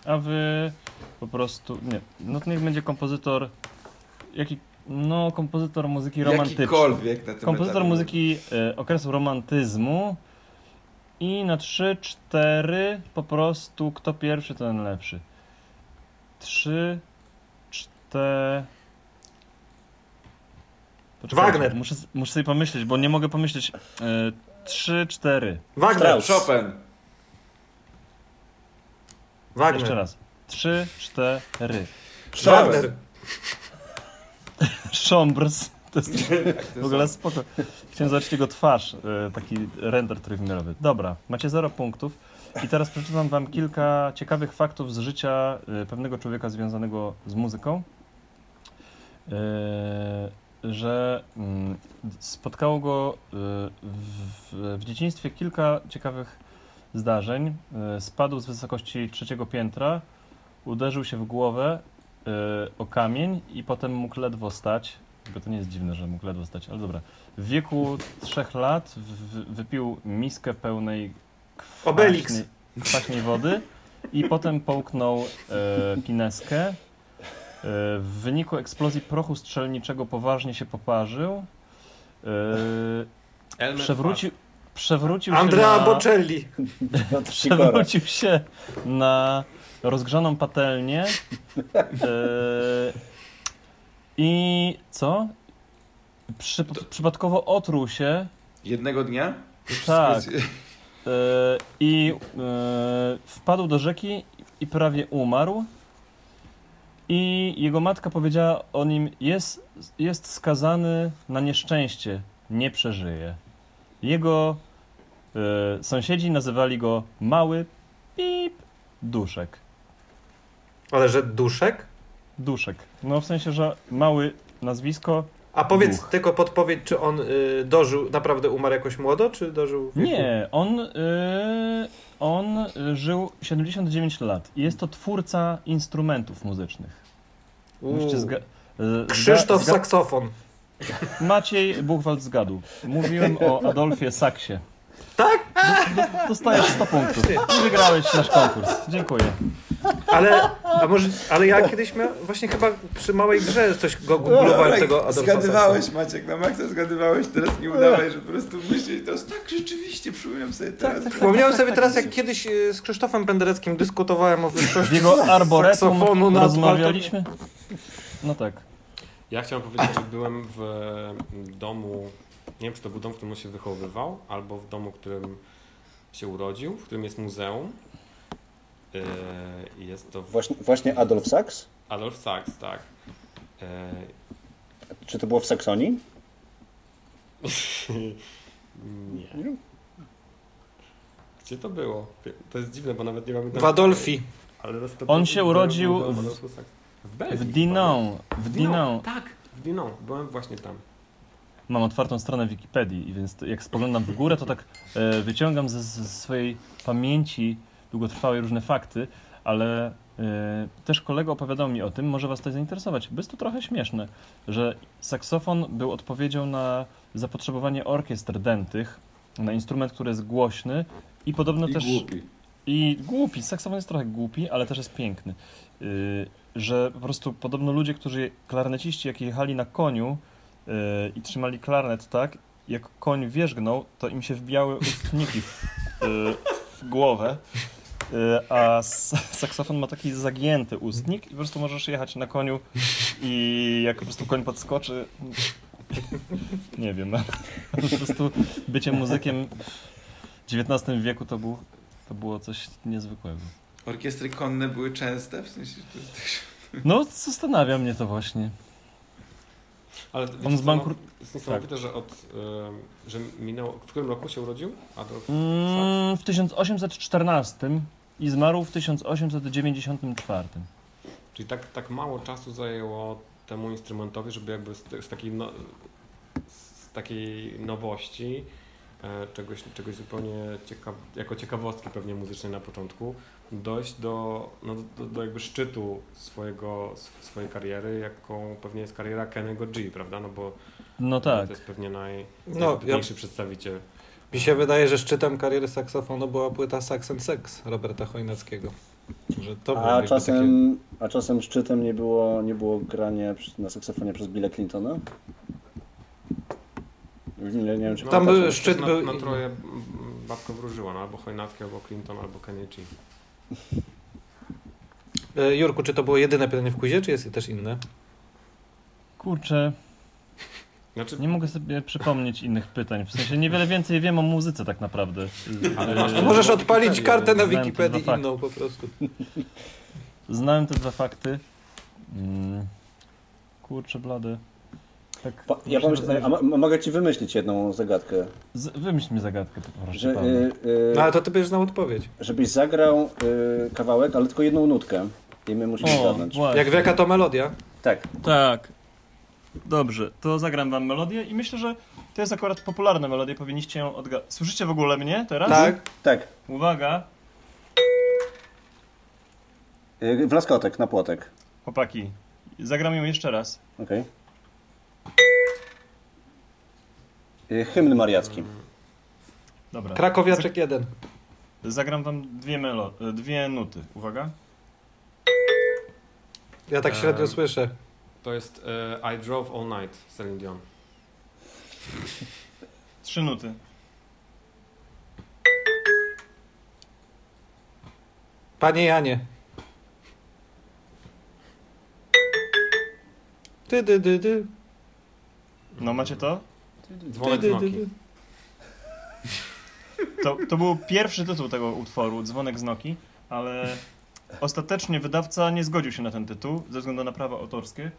A wy po prostu. Nie, no to niech będzie kompozytor. Jaki. No, kompozytor muzyki romantycznej. Jakikolwiek na tym Kompozytor etapie. muzyki y, okresu romantyzmu. I na 3-4 po prostu kto pierwszy, ten lepszy. 3, 4. Wagner. Muszę, muszę sobie pomyśleć, bo nie mogę pomyśleć. E, 3, 4. Wagner! Strauss. Chopin. Wagner! Jeszcze raz. 3, 4. Wagner! Chambers. To jest Tak, w ogóle spoko. Chciałem zobaczyć jego twarz, e, taki render trójwymiarowy. Dobra, macie 0 punktów. I teraz przeczytam wam kilka ciekawych faktów z życia e, pewnego człowieka związanego z muzyką. E, Że mm, spotkało go w, w dzieciństwie kilka ciekawych zdarzeń. Spadł z wysokości trzeciego piętra, uderzył się w głowę o kamień i potem mógł ledwo stać. Bo to nie jest dziwne, że mógł ledwo stać, ale dobra. W wieku trzech lat w, wypił miskę pełnej kwaśnej, kwaśnej wody i potem połknął e, pineskę. E, w wyniku eksplozji prochu strzelniczego poważnie się poparzył. E, przewrócił, przewrócił się Andrea na... Bocelli. Przewrócił się na rozgrzaną patelnię. e, I co? Przy, przypadkowo otruł się. Jednego dnia? Tak. e, I e, wpadł do rzeki i prawie umarł. I jego matka powiedziała o nim: Jest, jest skazany na nieszczęście, nie przeżyje. Jego e, sąsiedzi nazywali go Mały Pip Duszek. Ale że duszek? Duszek. No w sensie, że mały nazwisko. A powiedz Duch. tylko podpowiedź, czy on y, dożył, naprawdę umarł jakoś młodo, czy dożył wieku? Nie, on, y, on y, żył 79 lat i jest to twórca instrumentów muzycznych. Zga- y, Krzysztof zga- saksofon. Maciej Buchwald zgadł. Mówiłem o Adolfie Saksie. Tak? Do, dostajesz 100 punktów i wygrałeś nasz konkurs. Dziękuję. Ale, a może, ale ja kiedyś miałem, właśnie chyba przy małej grze coś go googlowałem tego Adolfa Zgadywałeś Saksa. Maciek, na maksa zgadywałeś, teraz nie udawaj, że po prostu myślisz, to jest tak rzeczywiście, przypominam sobie teraz. Przypomniałem sobie teraz, jak kiedyś y, z Krzysztofem Pendereckim dyskutowałem o wyższości jego arboretum nad rozmawialiśmy. No tak. Ja chciałem powiedzieć, że byłem w domu, nie wiem czy to był dom, w którym on się wychowywał, albo w domu, w którym się urodził, w którym jest muzeum. Yy, Jest to w Właśnie, właśnie Adolf Sachs? Adolf Sachs, tak. Yy, Czy to było w Saksonii? Nie. Gdzie to było? To jest dziwne, bo nawet nie mamy... W Adolfi. Ale On się urodził w- Sachs. W Belgii. W Dinan. W Dinan. Tak, w Dinan. Byłem właśnie tam. Mam otwartą stronę Wikipedii, i więc jak spoglądam w górę, to tak e, wyciągam ze, ze swojej pamięci długotrwałej różne fakty, ale e, też kolega opowiadał mi o tym, może was to zainteresować, bo jest to trochę śmieszne, że saksofon był odpowiedzią na zapotrzebowanie orkiestr dętych, na instrument, który jest głośny i podobno też... I głupi, saksofon jest trochę głupi, ale też jest piękny. Yy, że po prostu podobno ludzie, którzy, klarneciści, jak jechali na koniu i trzymali klarnet tak, jak koń wierzgnął, to im się wbijały ustniki w, yy, w głowę, yy, a saksofon ma taki zagięty ustnik i po prostu możesz jechać na koniu i jak po prostu koń podskoczy, nie wiem, no, po prostu bycie muzykiem w XIX wieku to był to było coś niezwykłego. Orkiestry konne były częste, w sensie, No, zastanawia mnie to właśnie. Ale On zbankrut- no, jest niesamowite, że od... że minął... W którym roku się urodził Adolf? Mm, w 1814 i zmarł w 1894. Czyli tak, tak mało czasu zajęło temu instrumentowi, żeby jakby z, z, takiej, no, z takiej nowości, e, czegoś, czegoś zupełnie ciekaw, jako ciekawostki pewnie muzycznej na początku, dojść do, no, do, do jakby szczytu swojego, sw- swojej kariery, jaką pewnie jest kariera Kennego G, prawda? No bo No tak. to jest pewnie naj, No, ja, przedstawiciel. mi się wydaje, że szczytem kariery saksofonu była płyta Sax and Sex Roberta Chojnackiego. Że to było A czasem, a czasem szczytem nie było, nie było granie na saksofonie przez Billa Clintona? Nie, nie wiem, czy No, Tam tak, był szczyt na, był- na troje babka wróżyła, no albo Chojnacki, albo Clinton, albo Kenny G. takie... E, Jurku, czy to było jedyne pytanie w quizie, czy jest też inne? Kurczę, Znaczy, nie mogę sobie przypomnieć innych pytań. W sensie niewiele więcej wiem o muzyce tak naprawdę. Ale masz- To możesz no, odpalić kartę na znam te Wikipedii dwa fakty. inną po prostu. Znałem te dwa fakty. Mm. Kurczę, blady. Tak, Pa, ja myślę, pomyśl, że- mogę ci wymyślić jedną zagadkę. Z, wymyśl mi zagadkę, proszę Że, y, y, No ale to ty będziesz znał odpowiedź. Żebyś zagrał y, kawałek, ale tylko jedną nutkę. I my musimy zgadnąć. Jak wieka to melodia? Tak. Tak. Dobrze, to zagram wam melodię i myślę, że to jest akurat popularna melodia, powinniście ją odgadnąć. Słyszycie w ogóle mnie teraz? Tak? Tak. Uwaga, Y, w laskotek, na płotek. chłopaki, zagram ją jeszcze raz. Okej. Y, Hymn mariacki. Dobra. Krakowiaczek jeden. Zagram wam dwie, melo, e, dwie nuty. Uwaga. Ja tak średnio Em. słyszę. To jest e, I Drove All Night, Celine Dion. Trzy nuty. Panie Janie. Ty, dy, dy, dy. No macie to? Dzwonek z Noki. To, to był pierwszy tytuł tego utworu, Dzwonek z Noki, ale ostatecznie wydawca nie zgodził się na ten tytuł ze względu na prawa autorskie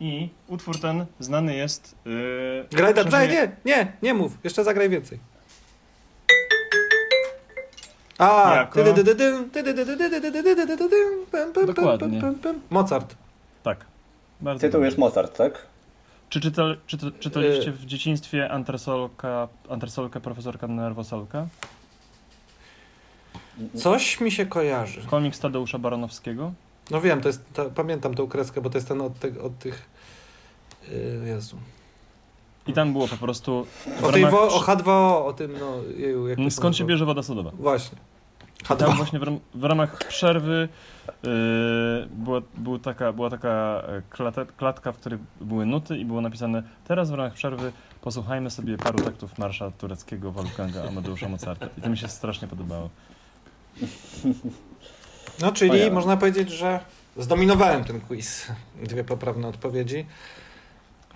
i utwór ten znany jest... Yy, graj tam, graj, nie, nie, nie mów, jeszcze zagraj więcej. A. Dokładnie. Mozart. Tak. Bardzo Tytuł jest Mozart, tak? Czy, czyta, czytaliście w dzieciństwie Antresolka, Antresolkę profesorka Nerwosolka? Coś mi się kojarzy. Komiks Tadeusza Baranowskiego? No wiem, to jest, ta, pamiętam tą kreskę, bo to jest ten od, tych- od tych... Yy, Jezu. I tam było po prostu... O tej wo, o H2O, o tym, no, jeju, Skąd się bierze woda sodowa? Właśnie. Tam H2O. właśnie w, ram- w ramach przerwy yy, była, był taka, była taka e, klate, klatka, w której były nuty i było napisane teraz w ramach przerwy posłuchajmy sobie paru taktów marsza tureckiego Wolfganga Amadeusza Mozarta. I to mi się strasznie podobało. No, czyli można powiedzieć, że zdominowałem ten quiz. Dwie poprawne odpowiedzi.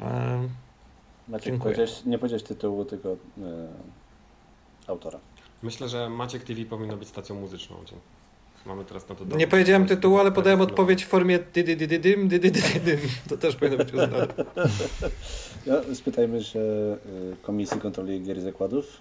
Em, Maciek, Dziękuję. powiedziałeś, nie powiedziałeś tytułu, tylko e, autora. Myślę, że Maciek TV powinno być stacją muzyczną. Mamy teraz na to. Nie powiedziałem tytułu, ale podałem odpowiedź w formie dy dy dy dy dym, dy dy dy dy dym. To też powinno być uznane. Ja, spytajmy się y, Komisji Kontroli Gier i Zakładów.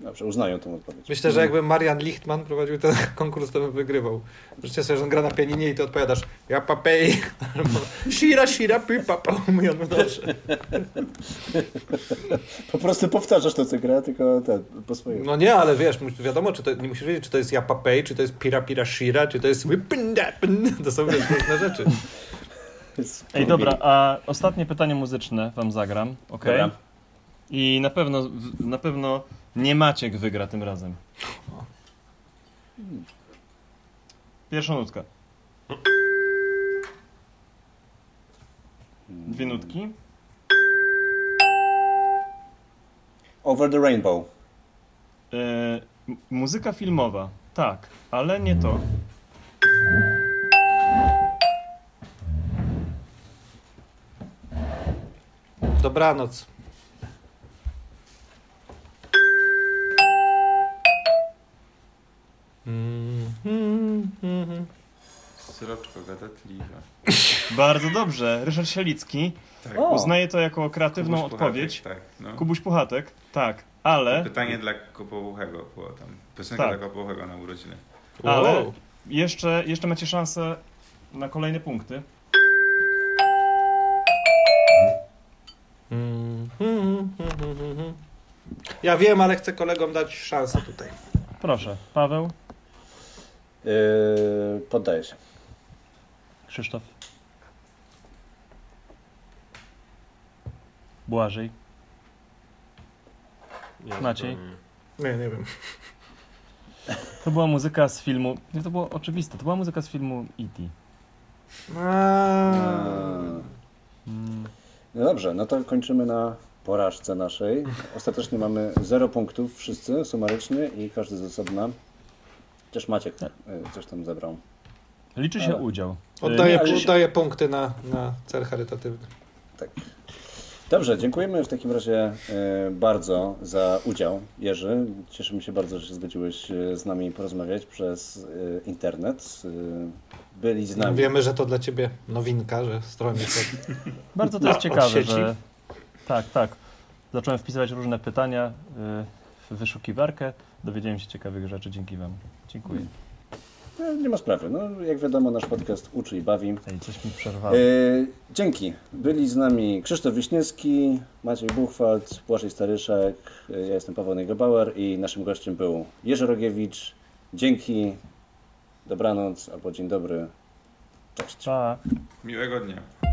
Dobrze, uznają tę odpowiedź. Myślę, że jakby Marian Lichtman prowadził ten konkurs, to bym wygrywał. Życzę sobie, że on gra na pianinie i ty odpowiadasz ja papej, albo shira shira pi papa, i on dobrze. Po prostu powtarzasz to, co gra, tylko ten, po swojemu. No nie, ale wiesz, wiadomo, czy to, nie musisz wiedzieć, czy to jest ja papej, czy to jest pira pira shira, czy to jest. To są różne rzeczy. Ej, dobra, a ostatnie pytanie muzyczne wam zagram, ok? Dobra. I na pewno, na pewno nie Maciek wygra tym razem. Pierwsza nutka. Dwie nutki. Over the Rainbow. E, muzyka filmowa, tak, ale nie to. Dobranoc. Sroczko gadatliwa. Bardzo dobrze. Ryszard Sielicki Tak. Uznaje to jako kreatywną Kubuś Puchatek, odpowiedź. Tak, no. Kubuś Puchatek, tak, ale, Pytanie dla Kopołuchego było tam. Piosenka Tak. dla Kopołuchego na urodziny. ale Wow. jeszcze, jeszcze macie szansę na kolejne punkty. Ja wiem, ale chcę kolegom dać szansę tutaj. Proszę, Paweł, Yy, poddaję się. Krzysztof, Błażej, Nie, Maciej? Nie, nie. wiem. To była muzyka z filmu. Nie, to było oczywiste. To była muzyka z filmu E.T. Mm, No dobrze, no to kończymy na porażce naszej. Ostatecznie mamy 0 punktów wszyscy sumarycznie i każdy z osobna. Chociaż Maciek y, coś tam zebrał. Liczy się Ale- udział. Oddaję, nie, oddaję punkty na, na cel charytatywny. Tak. Dobrze, dziękujemy w takim razie e, bardzo za udział, Jerzy. Cieszymy się bardzo, że się zgodziłeś e, z nami porozmawiać przez e, internet. E, Byli z nami. Wiemy, że to dla ciebie nowinka, że stronnicy. Bardzo to jest Od ciekawe, sieci? że. Tak, tak. Zacząłem wpisywać różne pytania w wyszukiwarkę. Dowiedziałem się ciekawych rzeczy dzięki Wam. Dziękuję. No, nie ma sprawy. No, jak wiadomo, nasz podcast uczy i bawi. Ej, coś mi przerwało. E, dzięki. Byli z nami Krzysztof Wiśniewski, Maciej Buchwald, Błażej Staryszek, e, ja jestem Paweł Negebauer i naszym gościem był Jerzy Rogiewicz. Dzięki, dobranoc albo dzień dobry. Cześć. Pa. Miłego dnia.